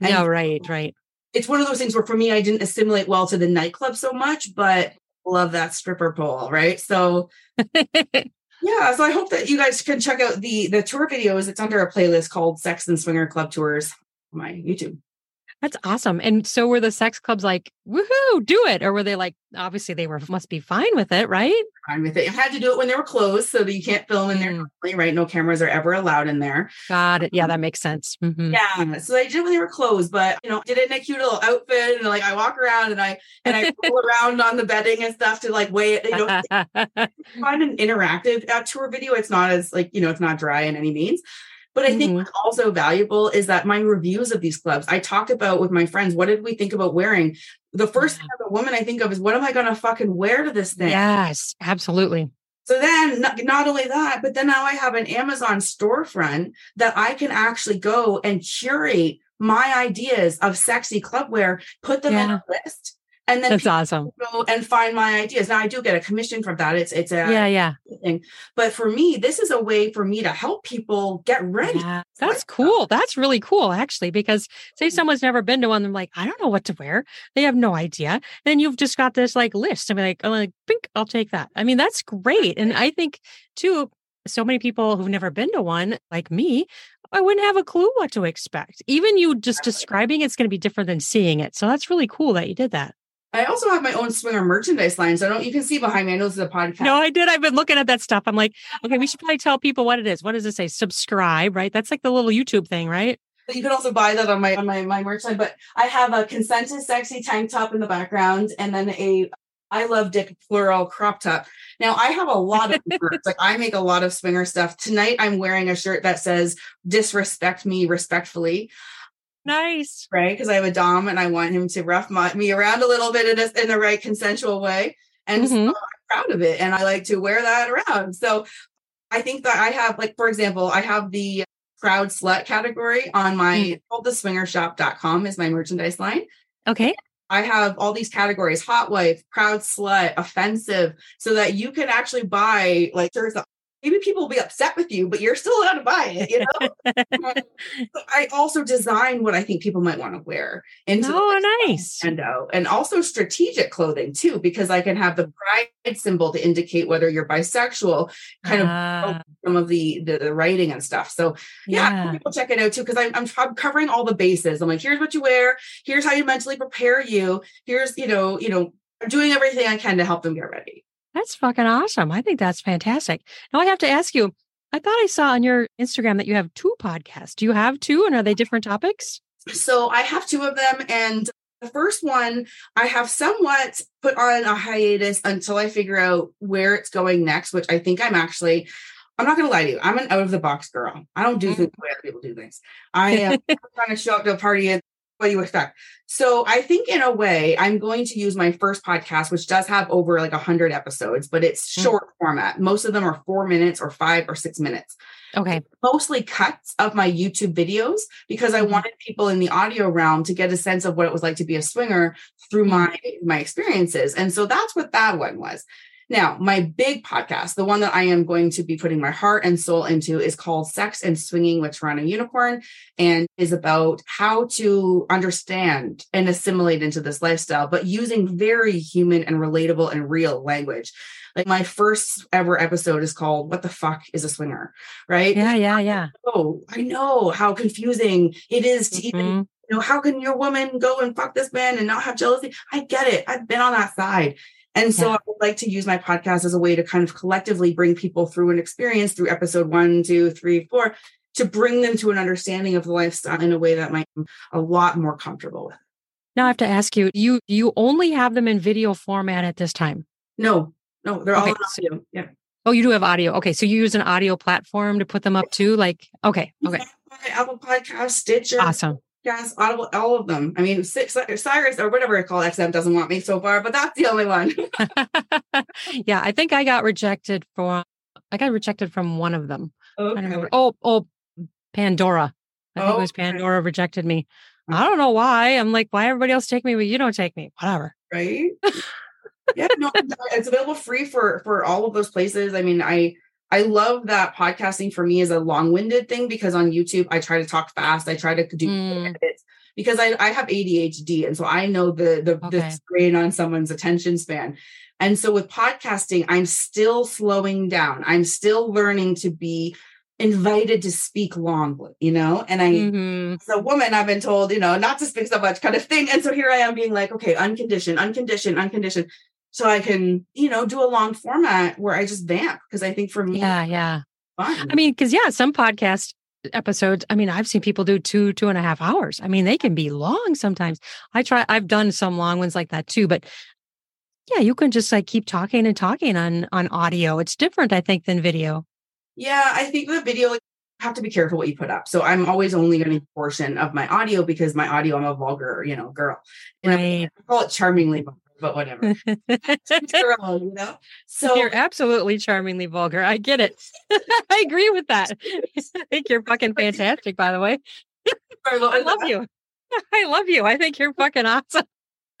And no right right. it's one of those things where for me i didn't assimilate well to the nightclub so much but love that stripper pole right? So [LAUGHS] yeah so i hope that you guys can check out the the tour videos. It's under a playlist called sex and swinger club tours on my youtube that's awesome. And so were the sex clubs like, woohoo, do it? Or were they like, obviously they were must be fine with it, right? Fine with it. You had to do it when they were closed so that you can't film in there normally, right? No cameras are ever allowed in there. Got it. Yeah, that makes sense. Mm-hmm. Yeah. So I did when they were closed, but you know, did it in a cute little outfit and like I walk around and I and I roll [LAUGHS] around on the bedding and stuff to like weigh it, you know, [LAUGHS] find an interactive uh, tour video. It's not as like, you know, it's not dry in any means. But I think mm-hmm. what's also valuable is that my reviews of these clubs, I talked about with my friends, what did we think about wearing? The first thing as a woman I think of is what am I going to fucking wear to this thing? Yes, absolutely. So then, not, not, only that, but then now I have an Amazon storefront that I can actually go and curate my ideas of sexy clubwear, put them yeah. in a list, and then that's awesome. Go and find my ideas. Now I do get a commission from that. It's it's a yeah yeah thing. But for me, this is a way for me to help people get ready. Yeah, that's cool. That's really cool actually. Because say mm-hmm. someone's never been to one, they're like, I don't know what to wear. They have no idea. Then you've just got this like list. I'm like, I'm like, pink, I'll take that. I mean, that's great. And I think too, so many people who've never been to one, like me, I wouldn't have a clue what to expect. Even you just describing it's going to be different than seeing it. So that's really cool that you did that. I also have my own swinger merchandise line. So I don't you can see behind me. I know this is a podcast. No, I did. I've been looking at that stuff. I'm like, okay, we should probably tell people what it is. What does it say? Subscribe, right? That's like the little YouTube thing, right? But You can also buy that on my on my, my merch line. But I have a consented sexy tank top in the background and then a I love Dick plural crop top. Now I have a lot of [LAUGHS] shirts. like I make a lot of swinger stuff. Tonight I'm wearing a shirt that says disrespect me respectfully. Nice. Right. Because I have a Dom and I want him to rough my, me around a little bit in, a, in the right consensual way. And mm-hmm. so I'm proud of it. And I like to wear that around. So I think that I have, like, for example, I have the proud slut category on my mm-hmm. called the swingershop.com is my merchandise line. Okay. I have all these categories hot wife, proud slut, offensive, so that you can actually buy like shirts that maybe people will be upset with you, but you're still allowed to buy it, you know? [LAUGHS] I also design what I think people might want to wear into oh, nice. window and also strategic clothing too, because I can have the pride symbol to indicate whether you're bisexual, kind uh, of ah. some of the, the, the writing and stuff. So yeah, yeah. people check it out too, because I'm, I'm covering all the bases. I'm like, here's what you wear. Here's how you mentally prepare you. Here's, you know, you know, I'm doing everything I can to help them get ready. That's fucking awesome. I think that's fantastic. Now I have to ask you, I thought I saw on your Instagram that you have two podcasts. Do you have two and are they different topics? So I have two of them and The first one I have somewhat put on a hiatus until I figure out where it's going next, which I think I'm actually I'm not going to lie to you. I'm an out of the box girl. I don't do Mm. things the way other people do things. I am [LAUGHS] trying to show up to a party and what do you expect? So I think in a way, I'm going to use my first podcast, which does have over like 100 episodes, but it's Mm. short format. Most of them are four minutes or five or six minutes Okay. mostly cuts of my YouTube videos because I Mhm. wanted people in the audio realm to get a sense of what it was like to be a swinger through my my experiences. And so that's what that one was. Now, my big podcast, the one that I am going to be putting my heart and soul into is called Sex and Swinging with Toronto Unicorn and is about how to understand and assimilate into this lifestyle, but using very human and relatable and real language. Like my first ever episode is called What the Fuck is a Swinger? Right? Yeah, yeah, yeah. Oh, I know how confusing it is to even, Mhm. you know, how can your woman go and fuck this man and not have jealousy? I get it. I've been on that side. And so Yeah. I would like to use my podcast as a way to kind of collectively bring people through an experience through episode one, two, three, four, to bring them to an understanding of the lifestyle in a way that might be a lot more comfortable with. Now I have to ask you, you you only have them in video format at this time. No, no, they're all Okay, on so- audio. Yeah. Oh, you do have audio. Okay. So you use an audio platform to put them up too? Like, okay, okay. Apple Podcast, Stitcher, Awesome. Yes, Audible, all of them. I mean, Cy- Cy- Sirius or whatever I call XM doesn't want me so far, but that's the only one. [LAUGHS] [LAUGHS] yeah, I think I got rejected for I got rejected from one of them. Okay. Oh, oh, Pandora. I think it was Okay. Pandora rejected me. I uh-huh. don't know why. I'm like, why everybody else take me, but you don't take me. Whatever. Right? [LAUGHS] yeah, no, it's available free for for all of those places. I mean, I I love that podcasting for me is a long-winded thing because on YouTube I try to talk fast. I try to do Mm. edits because I, I have ADHD and so I know the the, Okay. the strain on someone's attention span. And so with podcasting, I'm still slowing down. I'm still learning to be invited to speak long, you know, and I Mhm. as a woman, I've been told, you know, not to speak so much kind of thing. And so here I am being like, okay, unconditioned, unconditioned, unconditioned. So I can, you know, do a long format where I just vamp because I think for me, Yeah, yeah. fun. I mean, because yeah, some podcast episodes. I mean, I've seen people do two, two and a half hours. I mean, they can be long sometimes. I try. I've done some long ones like that too. But yeah, you can just like keep talking and talking on on audio. It's different, I think, than video. yeah, I think the video, like, you have to be careful what you put up. So I'm always only going to portion of my audio because my audio, I'm a vulgar, you know, girl. And I Right. call it charmingly vulgar, but whatever. [LAUGHS] girl, you know? So you're absolutely charmingly vulgar. I get it. [LAUGHS] I agree with that. I [LAUGHS] think you're fucking fantastic, by the way. I love you. I love you. I think you're fucking awesome.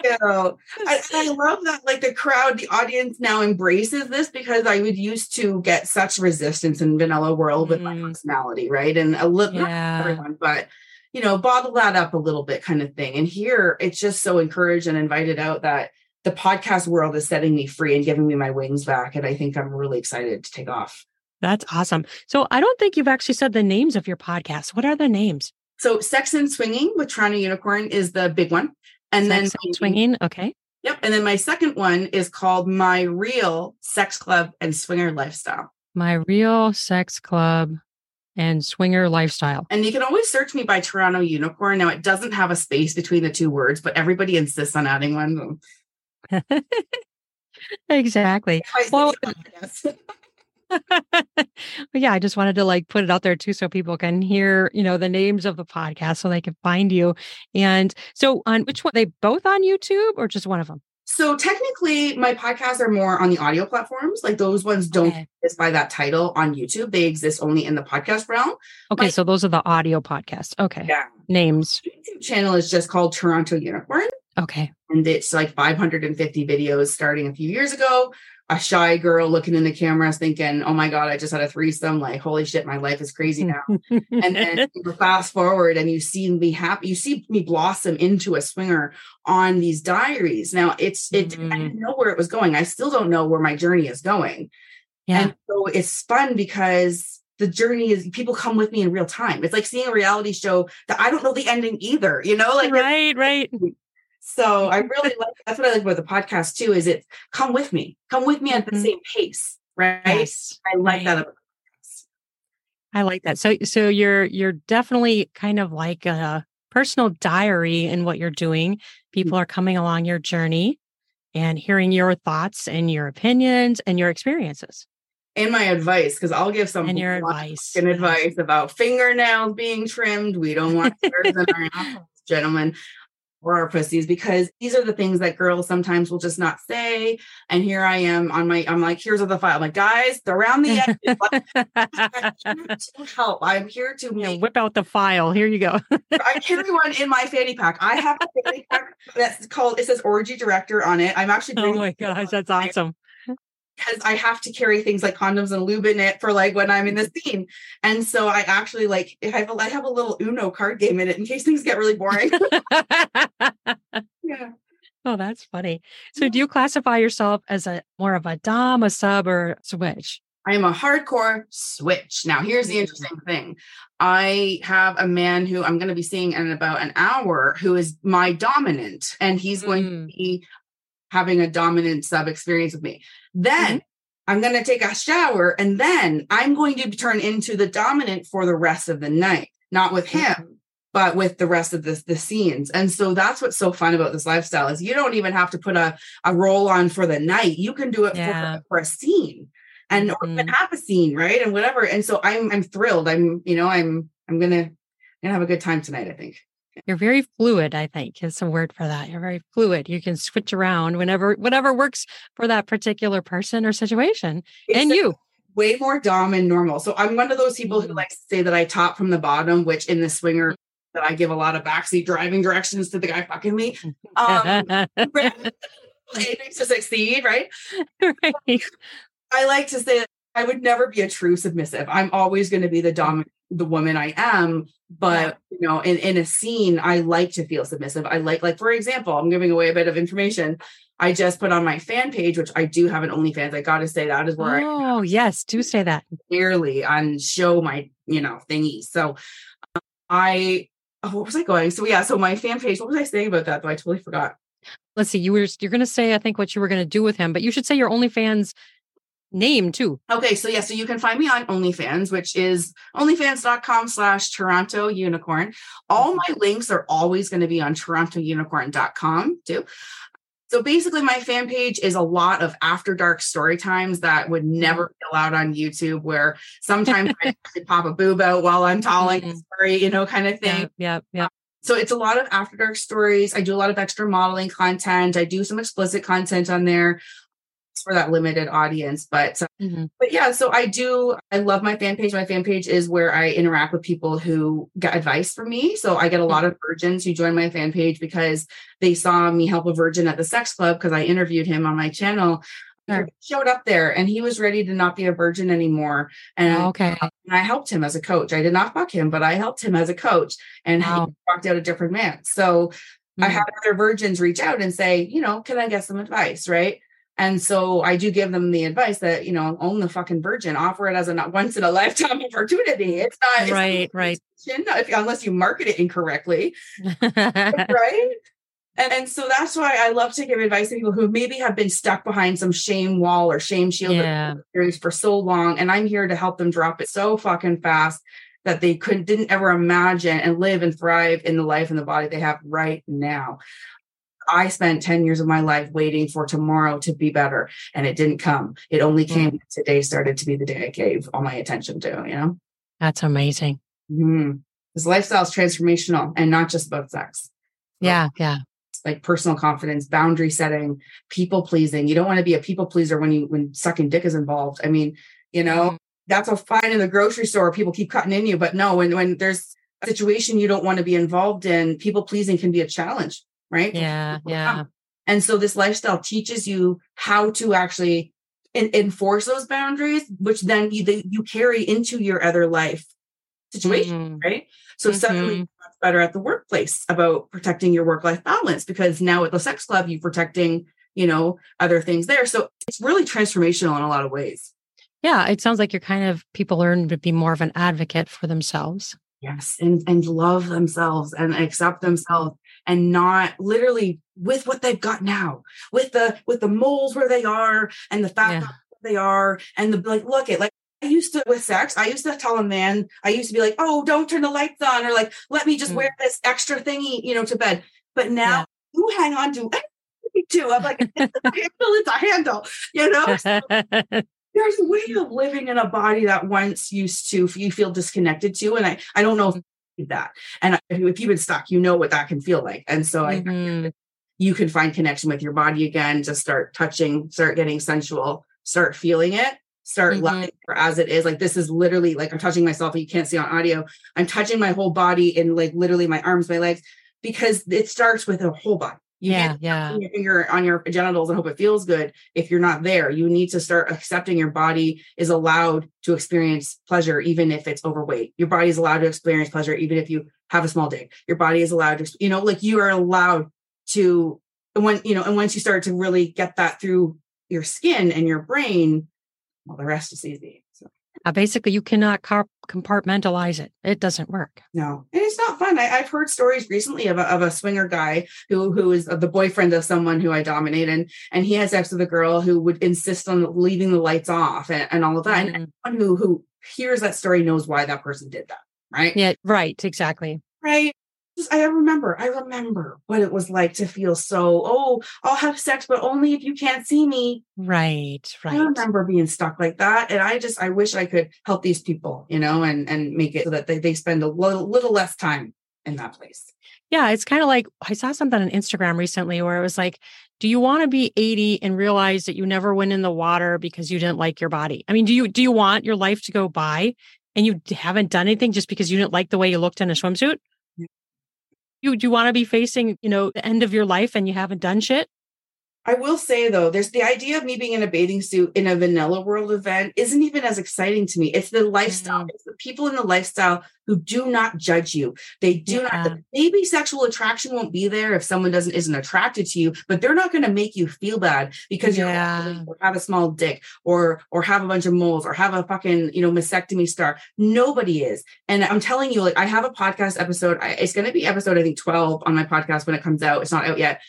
you know, I, I love that like the crowd, the audience now embraces this because I would used to get such resistance in vanilla world with my Mm. personality, right? And a little Yeah. everyone, but you know, bottle that up a little bit kind of thing. And here it's just so encouraged and invited out that the podcast world is setting me free and giving me my wings back. And I think I'm really excited to take off. That's awesome. So I don't think you've actually said the names of your podcasts. What are the names? So Sex and Swinging with Toronto Unicorn is the big one. And then and swinging. Okay. Yep. And then my second one is called My Real Sex Club and Swinger Lifestyle. My real sex club and swinger lifestyle. And you can always search me by Toronto Unicorn. Now, it doesn't have a space between the two words, but everybody insists on adding one. [LAUGHS] exactly. [LAUGHS] [LAUGHS] Well- yeah, I just wanted to like put it out there too so people can hear, you know, the names of the podcast so they can find you. And so on which one they both on YouTube or just one of them? so technically, my podcasts are more on the audio platforms. Like those ones don't Okay. exist by that title on YouTube. They exist only in the podcast realm. Okay, My- so those are the audio podcasts. Okay. Yeah. Names. YouTube channel is just called Toronto Unicorn. Okay. and it's like 550 videos starting a few years ago. A shy girl looking in the cameras thinking, oh my God, I just had a threesome. Like, holy shit, my life is crazy now. [LAUGHS] and then fast forward and you see me happy, you see me blossom into a swinger on these diaries. Now it's it I Mm. didn't know where it was going. I still don't know where my journey is going. yeah. And so it's fun because the journey is people come with me in real time. It's like seeing a reality show that I don't know the ending either, you know, like right, right. So I [LAUGHS] really like that's what I like about the podcast too, is it come with me, come with me at the Mhm. same pace, right? Yes. I like that about. I like that. So so you're you're definitely kind of like a personal diary in what you're doing. People are coming along your journey and hearing your thoughts and your opinions and your experiences. And my advice, because I'll give some And your advice. and advice about fingernails being trimmed. We don't want hairs in our assholes, gentlemen our pussies because these are the things that girls sometimes will just not say. And here I am on my, I'm like, here's the file. I'm like, guys, around the edges. I'm here [LAUGHS] to help. I'm here to Yeah, whip out the file. Here you go. I carry one in my fanny pack. I have a fanny pack that's called, it says Orgy Director on it. I'm actually oh my gosh, that's awesome. Because I have to carry things like condoms and lube in it for like when I'm in the scene. And so I actually like I have a, I have a little Uno card game in it in case things get really boring. [LAUGHS] yeah. oh, that's funny. So do you classify yourself as a more of a dom, a sub, or switch? I am a hardcore switch. Now, here's the interesting thing. I have a man who I'm going to be seeing in about an hour who is my dominant, and he's going to Mm. be having a dominant sub experience with me. Then I'm going to take a shower, and then I'm going to turn into the dominant for the rest of the night, not with him. But with the rest of the, the scenes. And so that's what's so fun about this lifestyle is you don't even have to put a, a roll on for the night. You can do it Yeah. for, for a scene and or even Mhm. have a scene, right? And whatever. And so I'm I'm thrilled. I'm, you know, I'm I'm gonna gonna have a good time tonight, I think. You're very fluid, I think is a word for that. You're very fluid. You can switch around whenever whatever works for that particular person or situation. And you. way more dom and normal. So I'm one of those people who Mhm. likes to say that I top from the bottom, which in the swinger that I give a lot of backseat driving directions to the guy fucking me. Um [LAUGHS] aiming [LAUGHS] to succeed, right? right. I like to say that I would never be a true submissive. I'm always going to be the dominant, the woman I am. But you know, in, in a scene, I like to feel submissive. I like, like for example, I'm giving away a bit of information. I just put on my fan page, which I do have an OnlyFans. I got to say that is where I Oh, yes. Do say that. clearly on show my you know thingies. So um, I, oh, what was I going? So yeah, so my fan page. What was I saying about that? Though I totally forgot. Let's see. You were you're gonna say, I think, what you were gonna do with him, but you should say your OnlyFans name too. Okay, so yeah, so you can find me on OnlyFans, which is onlyfans.com slash Toronto Unicorn. All my mm-hmm. links are always going to be on torontounicorn.com too. So basically, my fan page is a lot of after dark story times that would never mm-hmm. be allowed on YouTube, where sometimes I [LAUGHS] actually pop a boob out while I'm telling a Mhm. story, you know, kind of thing. Yeah, uh, yeah, yeah. So it's a lot of after dark stories. I do a lot of extra modeling content. I do some explicit content on there for that limited audience. But Mhm. but yeah, so I do. I love my fan page. My fan page is where I interact with people who get advice from me. So I get a lot of virgins who join my fan page because they saw me help a virgin at the sex club because I interviewed him on my channel. Sure. He showed up there and he was ready to not be a virgin anymore. And Oh, okay. and I helped him as a coach. I did not fuck him, but I helped him as a coach and Wow. he walked out a different man. So I Mhm. have other virgins reach out and say, you know, can I get some advice? Right. And so I do give them the advice that, you know, own the fucking virgin, offer it as a once in a [LAUGHS] lifetime opportunity. It's not it's Right, right. If, unless you market it incorrectly [LAUGHS] right? And, and so that's why I love to give advice to people who maybe have been stuck behind some shame wall or shame shield Yeah. for so long. And I'm here to help them drop it so fucking fast that they couldn't didn't ever imagine and live and thrive in the life and the body they have right now. I spent 10 years of my life waiting for tomorrow to be better and it didn't come. It only came when today started to be the day I gave all my attention to, you know? That's amazing. Mhm. This lifestyle is transformational and not just about sex Yeah, yeah. like personal confidence, boundary setting, people pleasing. You don't want to be a people pleaser when you when sucking dick is involved. I mean, you know, Mhm. that's a fine in the grocery store. People keep cutting in you, but no, when when there's a situation you don't want to be involved in, people pleasing can be a challenge, right? Yeah, yeah. And so this lifestyle teaches you how to actually en- enforce those boundaries, which then you they, you carry into your other life situation, Mhm. right? So suddenly Mhm. you're much better at the workplace about protecting your work-life balance because now at the sex club you're protecting, you know, other things there. So it's really transformational in a lot of ways. Yeah, it sounds like you're kind of people learn to be more of an advocate for themselves. Yes, and and love themselves and accept themselves and not literally with what they've got now, with the with the moles where they are and the fact Yeah. that they are and the like look at like I used to with sex, I used to tell a man, I used to be like, oh, don't turn the lights on, or like, let me just Mm. wear this extra thingy, you know, to bed. But now Yeah. you hang on to me too. I'm like, it's a [LAUGHS] handle, it's a handle, you know? So [LAUGHS] there's a way of living in a body that once used to you feel disconnected to. And I, I don't know if did that. And if you've been stuck, you know what that can feel like. And so I Mhm. you can find connection with your body again, just start touching, start getting sensual, start feeling it, start Mhm. loving it for as it is. Like this is literally like I'm touching myself, you can't see on audio. I'm touching my whole body and like literally my arms, my legs, because it starts with a whole body. You Yeah, yeah. put your finger on your genitals and hope it feels good if you're not there. You need to start accepting your body is allowed to experience pleasure, even if it's overweight. Your body is allowed to experience pleasure, even if you have a small dick. Your body is allowed to, you know, like you are allowed to and when you know and once you start to really get that through your skin and your brain well the rest is easy Uh, basically, you cannot car- compartmentalize it. It doesn't work. no and it's not fun I, i've heard stories recently of a, of a swinger guy who who is the boyfriend of someone who i dominate and and he has sex with a girl who would insist on leaving the lights off and, and all of that and Mhm. anyone who who hears that story knows why that person did that right Yeah, right. Exactly. right just I remember, I remember what it was like to feel so, oh, I'll have sex, but only if you can't see me. Right. Right. I remember being stuck like that. And I just I wish I could help these people, you know, and and make it so that they, they spend a little little less time in that place. Yeah, it's kind of like I saw something on Instagram recently where it was like, do you want to be 80 and realize that you never went in the water because you didn't like your body? I mean, do you do you want your life to go by and you haven't done anything just because you didn't like the way you looked in a swimsuit? You do you want to be facing, you know, the end of your life and you haven't done shit? I will say though, there's the idea of me being in a bathing suit in a vanilla world event isn't even as exciting to me. It's the lifestyle, Mm. it's the people in the lifestyle who do not judge you. They do Yeah. not maybe sexual attraction won't be there if someone doesn't isn't attracted to you, but they're not going to make you feel bad because Yeah. overweight have a small dick or or have a bunch of moles or have a fucking, you know, mastectomy scar. Nobody is. And I'm telling you, like I have a podcast episode. I, it's going to be episode, I think, 12 on my podcast when it comes out. It's not out yet,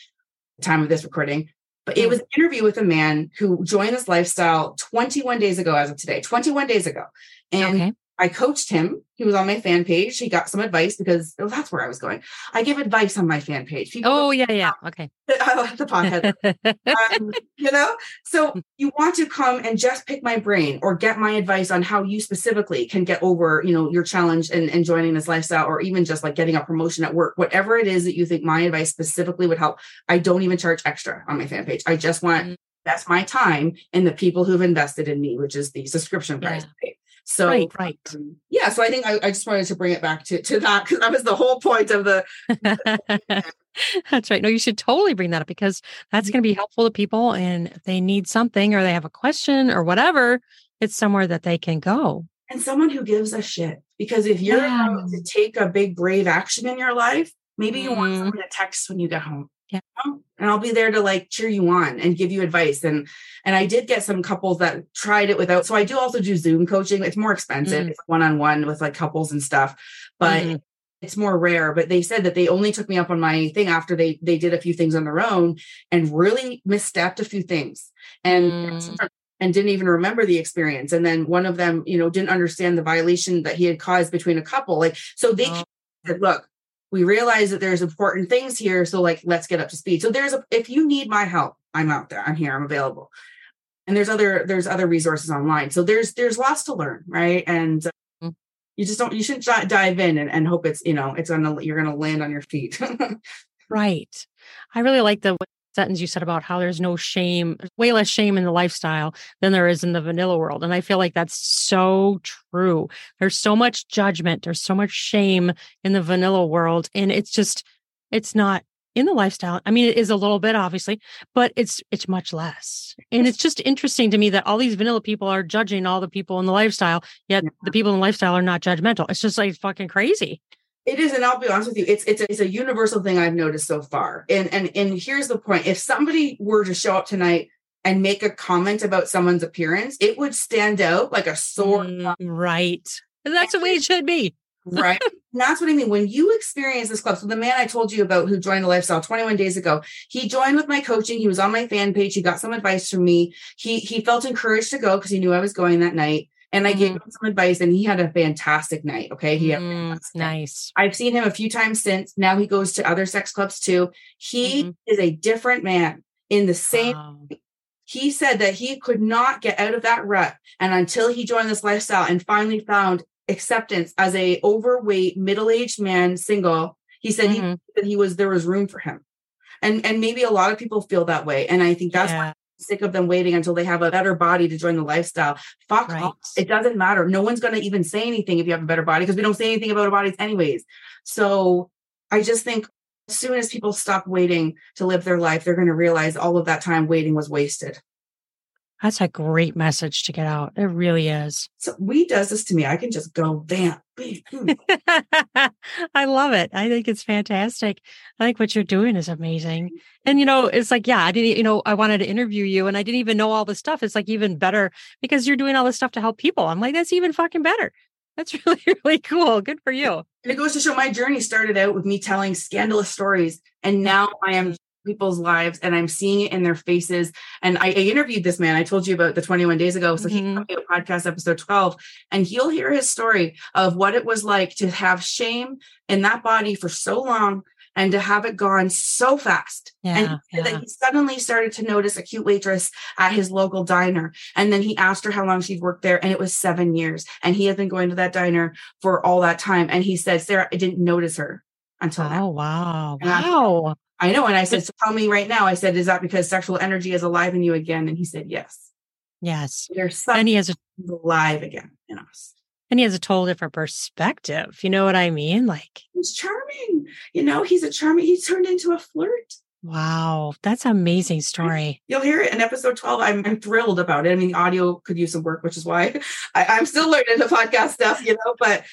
time of this recording. But it was an interview with a man who joined this lifestyle 21 days ago, as of today, 21 days ago. And Okay. I coached him. He was on my fan page. He got some advice because oh, that's where I was going. I give advice on my fan page. People Oh, yeah, yeah. Okay. [LAUGHS] I like the podcast. um, [LAUGHS] you know, so you want to come and just pick my brain or get my advice on how you specifically can get over, you know, your challenge and, and joining this lifestyle, or even just like getting a promotion at work, whatever it is that you think my advice specifically would help. I don't even charge extra on my fan page. I just want Mm. that's my time and the people who've invested in me, which is the subscription price. Yeah. So right, right. um, yeah, so I think I, I just wanted to bring it back to, to that because that was the whole point of the [LAUGHS] That's right. No, you should totally bring that up because that's going to be helpful to people. And if they need something or they have a question or whatever, it's somewhere that they can go. and someone who gives a shit. Because if you're Yeah. to take a big brave action in your life, maybe you want Mhm. someone to text when you get home. Yeah. And I'll be there to like cheer you on and give you advice. And and I did get some couples that tried it without. So I do also do Zoom coaching. It's more expensive. Mm. It's one on one with like couples and stuff, but Mhm. it's more rare. But they said that they only took me up on my thing after they they did a few things on their own and really misstepped a few things. And Mm. and didn't even remember the experience. And then one of them, you know, didn't understand the violation that he had caused between a couple. Like, so they Oh. said, look, we realize that there's important things here. So like, let's get up to speed. So there's a, if you need my help, I'm out there. I'm here. I'm available. And there's other, there's other resources online. So there's, there's lots to learn. Right. And uh, Mm. you just don't, you shouldn't dive in and, and hope it's, you know, it's gonna, you're going to land on your feet. [LAUGHS] Right. I really like the sentence you said about how there's no shame, way less shame in the lifestyle than there is in the vanilla world. And I feel like that's so true. There's so much judgment, there's so much shame in the vanilla world. And it's just, it's not in the lifestyle. I mean, it is a little bit obviously, but it's it's much less. And it's just interesting to me that all these vanilla people are judging all the people in the lifestyle, yet the people in the lifestyle are not judgmental. It's just like fucking crazy. It is, and I'll be honest with you, it's it's a, it's a universal thing I've noticed so far. And and and here's the point: if somebody were to show up tonight and make a comment about someone's appearance, it would stand out like a sore Mm, right. And that's the way it should be. right? [LAUGHS] and that's what I mean. When you experience this club, so the man I told you about who joined the lifestyle 21 days ago, he joined with my coaching. He was on my fan page. He got some advice from me. He he felt encouraged to go because he knew I was going that night. And I gave Mhm. him some advice and he had a fantastic night. Okay. He had a Mm, fantastic night. nice. I've seen him a few times since. Now he goes to other sex clubs too. He Mhm. is a different man in the same Wow. he said that he could not get out of that rut and until he joined this lifestyle and finally found acceptance as a overweight middle-aged man single he said he Mhm. that he was there was room for him and and maybe a lot of people feel that way and i think that's Yeah, I'm sick of them waiting until they have a better body to join the lifestyle. Fuck right. off it doesn't matter. No one's going to even say anything if you have a better body because we don't say anything about our bodies anyways. So i just think as soon as people stop waiting to live their life they're going to realize all of that time waiting was wasted That's a great message to get out. It really is. So weed does this to me. I can just go bam, bam. [LAUGHS] I love it. I think it's fantastic. I think what you're doing is amazing. Mm-hmm. And, you know, it's like, yeah, I didn't, you know, I wanted to interview you and I didn't even know all this stuff. It's like even better because you're doing all this stuff to help people. I'm like, that's even fucking better. That's [LAUGHS] really, really cool. Good for you. And it goes to show my journey started out with me telling scandalous stories. And now I am people's lives and I'm seeing it in their faces. And I, I interviewed this man I told you about the 21 days ago. So he Mhm. came out podcast episode 12 and he'll hear his story of what it was like to have shame in that body for so long and to have it gone so fast. and Yeah. he said yeah. that he suddenly started to notice a cute waitress at his local diner. And then he asked her how long she'd worked there, and it was seven years. And he had been going to that diner for all that time. And he said, Sarah, I didn't notice her until now. Oh, wow. And Wow. I know. And I said, So tell me right now. I said, Is that because sexual energy is alive in you again? And he said, Yes. Yes. There's And he has a alive again in us. and he has a total different perspective. You know what I mean? Like, He's charming. You know, he's a charming, He turned into a flirt. wow, that's an amazing story. You'll hear it in episode 12. I'm, I'm thrilled about it. I mean, the audio could use some work, which is why [LAUGHS] I, I'm still learning the podcast stuff, you know, but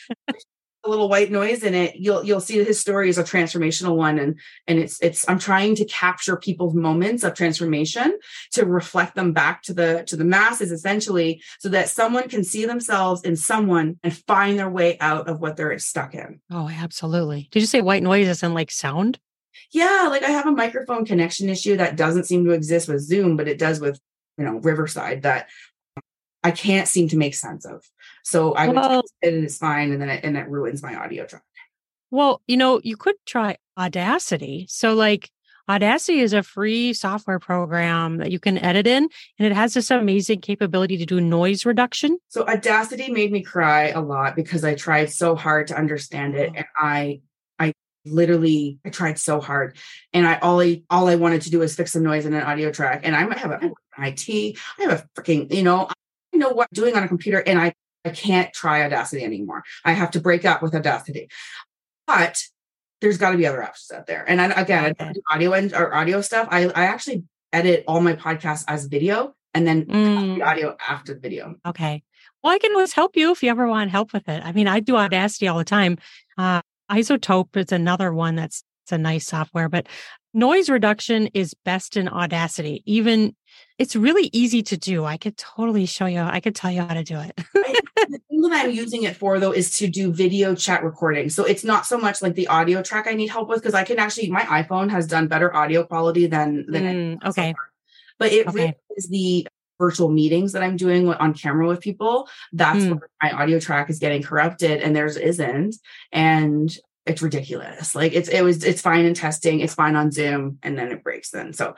a little white noise in it. You'll you'll see that his story is a transformational one. And and it's it's I'm trying to capture people's moments of transformation to reflect them back to the to the masses essentially, so that someone can see themselves in someone and find their way out of what they're stuck in. Oh, absolutely. Did you say white noise isn't like sound? Yeah, like I have a microphone connection issue that doesn't seem to exist with Zoom, but it does with, you know, Riverside that I can't seem to make sense of. So I would Well- it and it's fine, and then it, and it ruins my audio track. Well, you know, you could try Audacity. So, like, Audacity is a free software program that you can edit in, and it has this amazing capability to do noise reduction. So Audacity made me cry a lot because I tried so hard to understand it, Oh. and I, I literally, I tried so hard, and I all I all I wanted to do was fix the noise in an audio track, and I might have a oh, IT, I have a freaking, you know, I know what I'm doing on a computer, and I I can't try Audacity anymore. I have to break up with Audacity, but there's got to be other options out there. And I, again, I do audio and or audio stuff. I I actually edit all my podcasts as video, and then Mm, the audio after the video. okay. Well, I can always help you if you ever want help with it. I mean, I do Audacity all the time. Uh, iZotope is another one that's it's a nice software, but noise reduction is best in Audacity. Even it's really easy to do. I could totally show you. I could tell you how to do it. the thing that I'm [LAUGHS] using it for though is to do video chat recording. So it's not so much like the audio track I need help with because I can actually my iPhone has done better audio quality than than Mm, else so okay. But it Okay. really is the virtual meetings that I'm doing on camera with people. That's Mm. where my audio track is getting corrupted and theirs isn't. And it's ridiculous. Like it's it was it's fine in testing, it's fine on Zoom, and then it breaks then. So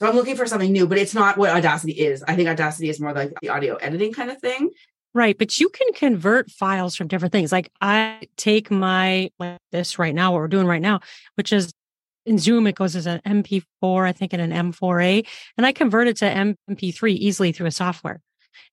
so I'm looking for something new, but it's not what Audacity is. I think Audacity is more like the audio editing kind of thing. Right. But you can convert files from different things. Like I take my, like this right now, what we're doing right now, which is in Zoom, it goes as an MP4, I think, and an M4A, and I convert it to MP3 easily through a software.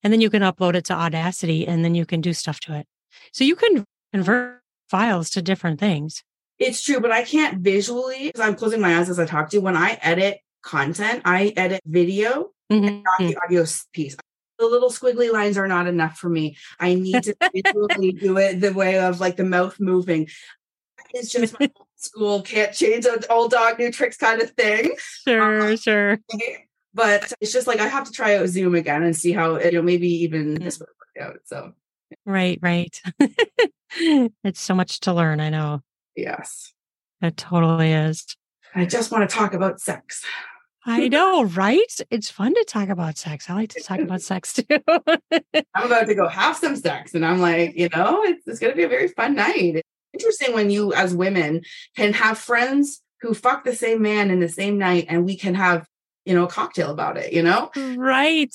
And then you can upload it to Audacity and then you can do stuff to it. So you can convert files to different things. It's true, but I can't visually because I'm closing my eyes as I talk to you. When I edit content, I edit video, Mhm. not mm-hmm, the mm-hmm. audio piece. The little squiggly lines are not enough for me. I need to [LAUGHS] visually do it the way of like the mouth moving. It's just my [LAUGHS] old school can't change an old dog, new tricks kind of thing. Um, sure, sure. But it's just like I have to try out Zoom again and see how you know maybe even mm. this would work out. So Right, right. [LAUGHS] it's so much to learn. I know yes, it totally is. I just want to talk about sex. I know, right? It's fun to talk about sex. I like to talk about [LAUGHS] sex too. [LAUGHS] I'm about to go have some sex. And I'm like, you know, it's, it's going to be a very fun night. It's interesting when you, as women, can have friends who fuck the same man in the same night and we can have, you know, a cocktail about it, you know? Right.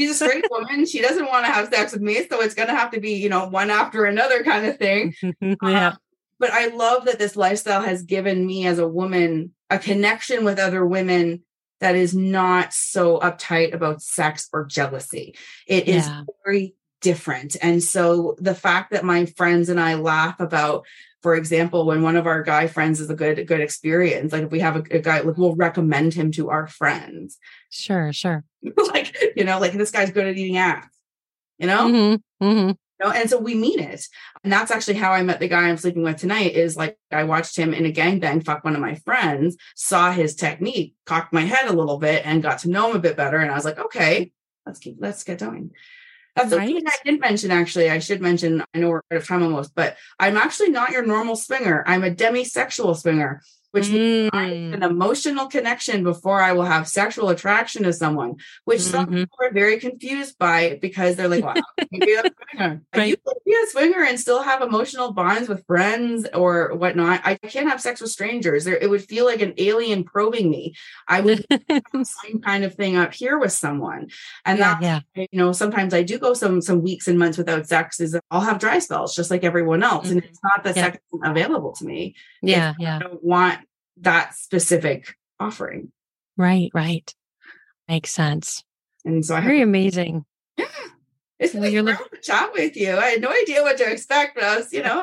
She's a straight woman. She doesn't want to have sex with me. So it's going to have to be, you know, one after another kind of thing. [LAUGHS] yeah. Um, but I love that this lifestyle has given me as a woman a connection with other women that is not so uptight about sex or jealousy. It is Yeah. very different. And so the fact that my friends and I laugh about, for example, when one of our guy friends is a good good experience, like if we have a, a guy, like we'll recommend him to our friends. Sure, sure. [LAUGHS] like, you know, like this guy's good at eating ass. You know? hmm hmm You know, and so we mean it. And that's actually how I met the guy I'm sleeping with tonight is like I watched him in a gangbang fuck one of my friends, saw his technique, cocked my head a little bit and got to know him a bit better. And I was like, okay, let's keep let's get going. That's the thing I didn't mention actually. I should mention, I know we're out of time almost, but I'm actually not your normal swinger. I'm a demisexual swinger, which means I need Mm. an emotional connection before I will have sexual attraction to someone, which some Mhm. people are very confused by because they're like, wow, you be a [LAUGHS] swinger. Right. You can be a swinger and still have emotional bonds with friends or whatnot. I can't have sex with strangers. There, it would feel like an alien probing me. I would [LAUGHS] have the same kind of thing up here with someone. And yeah, that yeah. you know, sometimes I do go some some weeks and months without sex. Is I'll have dry spells just like everyone else, and Mhm. it's not the Yeah. sex available to me. Yeah, I yeah. don't want that specific offering, Right, right. Makes sense. and so I have Very amazing. yeah. It's Well, like you're you're to chat with you. I had no idea what to expect, but I was, you [LAUGHS] know,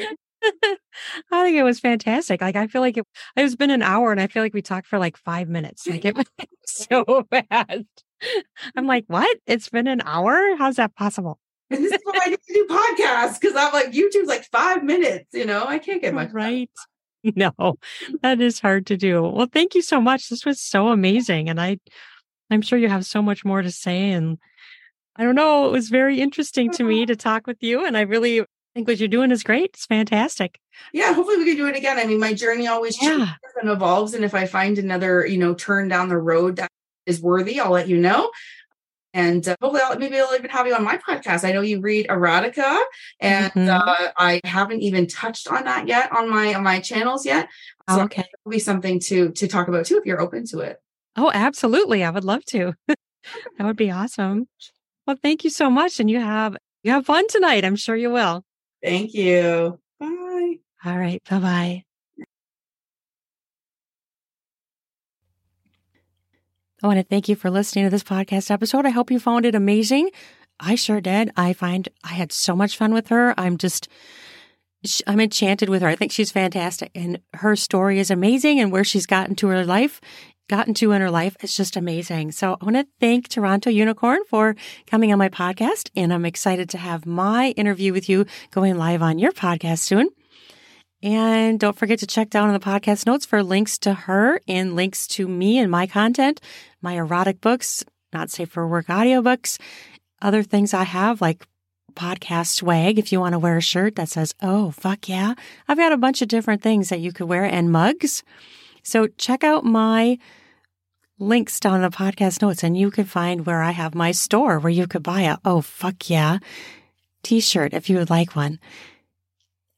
I think it was fantastic. Like I feel like it it's been an hour and I feel like we talked for like five minutes. [LAUGHS] Like it was [LAUGHS] so fast. I'm like, what? It's been an hour? How's that possible? and this is why I need to do podcasts because I'm like YouTube's like five minutes. You know, I can't get much. Right. [LAUGHS] No, that is hard to do. Well, thank you so much. This was so amazing. And I I'm sure you have so much more to say. And I don't know, it was very interesting to me mm-hmm. to talk with you. And I really think what you're doing is great. It's fantastic. Yeah, hopefully we can do it again. I mean, my journey always changes and evolves, and if I find another, you know, turn down the road that is worthy, I'll let you know. And uh, hopefully, I'll, maybe I'll even have you on my podcast. I know you read erotica, and Mhm. uh, I haven't even touched on that yet on my on my channels yet. So okay. it'll be something to to talk about too if you're open to it. Oh, absolutely. I would love to. [LAUGHS] that would be awesome. Well, thank you so much. And you have you have fun tonight. I'm sure you will. Thank you. Bye. All right. Bye bye. I want to thank you for listening to this podcast episode. I hope you found it amazing. I sure did. I find I had so much fun with her. I'm just, I'm enchanted with her. I think she's fantastic. And her story is amazing. And where she's gotten to her life, gotten to in her life, it's just amazing. So I want to thank Toronto Unicorn for coming on my podcast. And I'm excited to have my interview with you going live on your podcast soon. And don't forget to check down in the podcast notes for links to her and links to me and my content, my erotic books, not safe for work audiobooks, other things I have like podcast swag. If you want to wear a shirt that says, Oh, fuck yeah. I've got a bunch of different things that you could wear and mugs. So check out my links down in the podcast notes and you can find where I have my store where you could buy a, Oh, fuck yeah t-shirt if you would like one.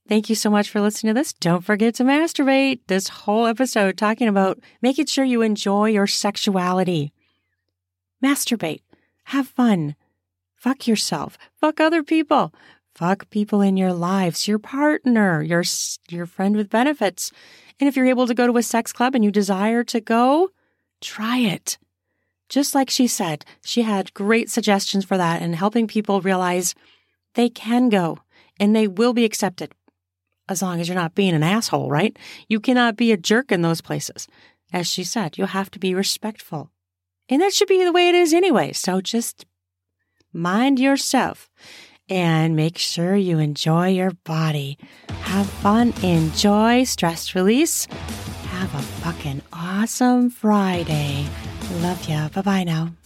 Thank you so much for listening to this. Don't forget to masturbate. This whole episode talking about making sure you enjoy your sexuality. Masturbate. Have fun. Fuck yourself. Fuck other people. Fuck people in your lives, your partner, your your friend with benefits. And if you're able to go to a sex club and you desire to go, try it. Just like she said, she had great suggestions for that and helping people realize they can go and they will be accepted as long as you're not being an asshole, right? You cannot be a jerk in those places. As she said, you have to be respectful. And that should be the way it is anyway. So just mind yourself and make sure you enjoy your body. Have fun, enjoy, stress release. Have a fucking awesome Friday. Love ya. Bye bye now.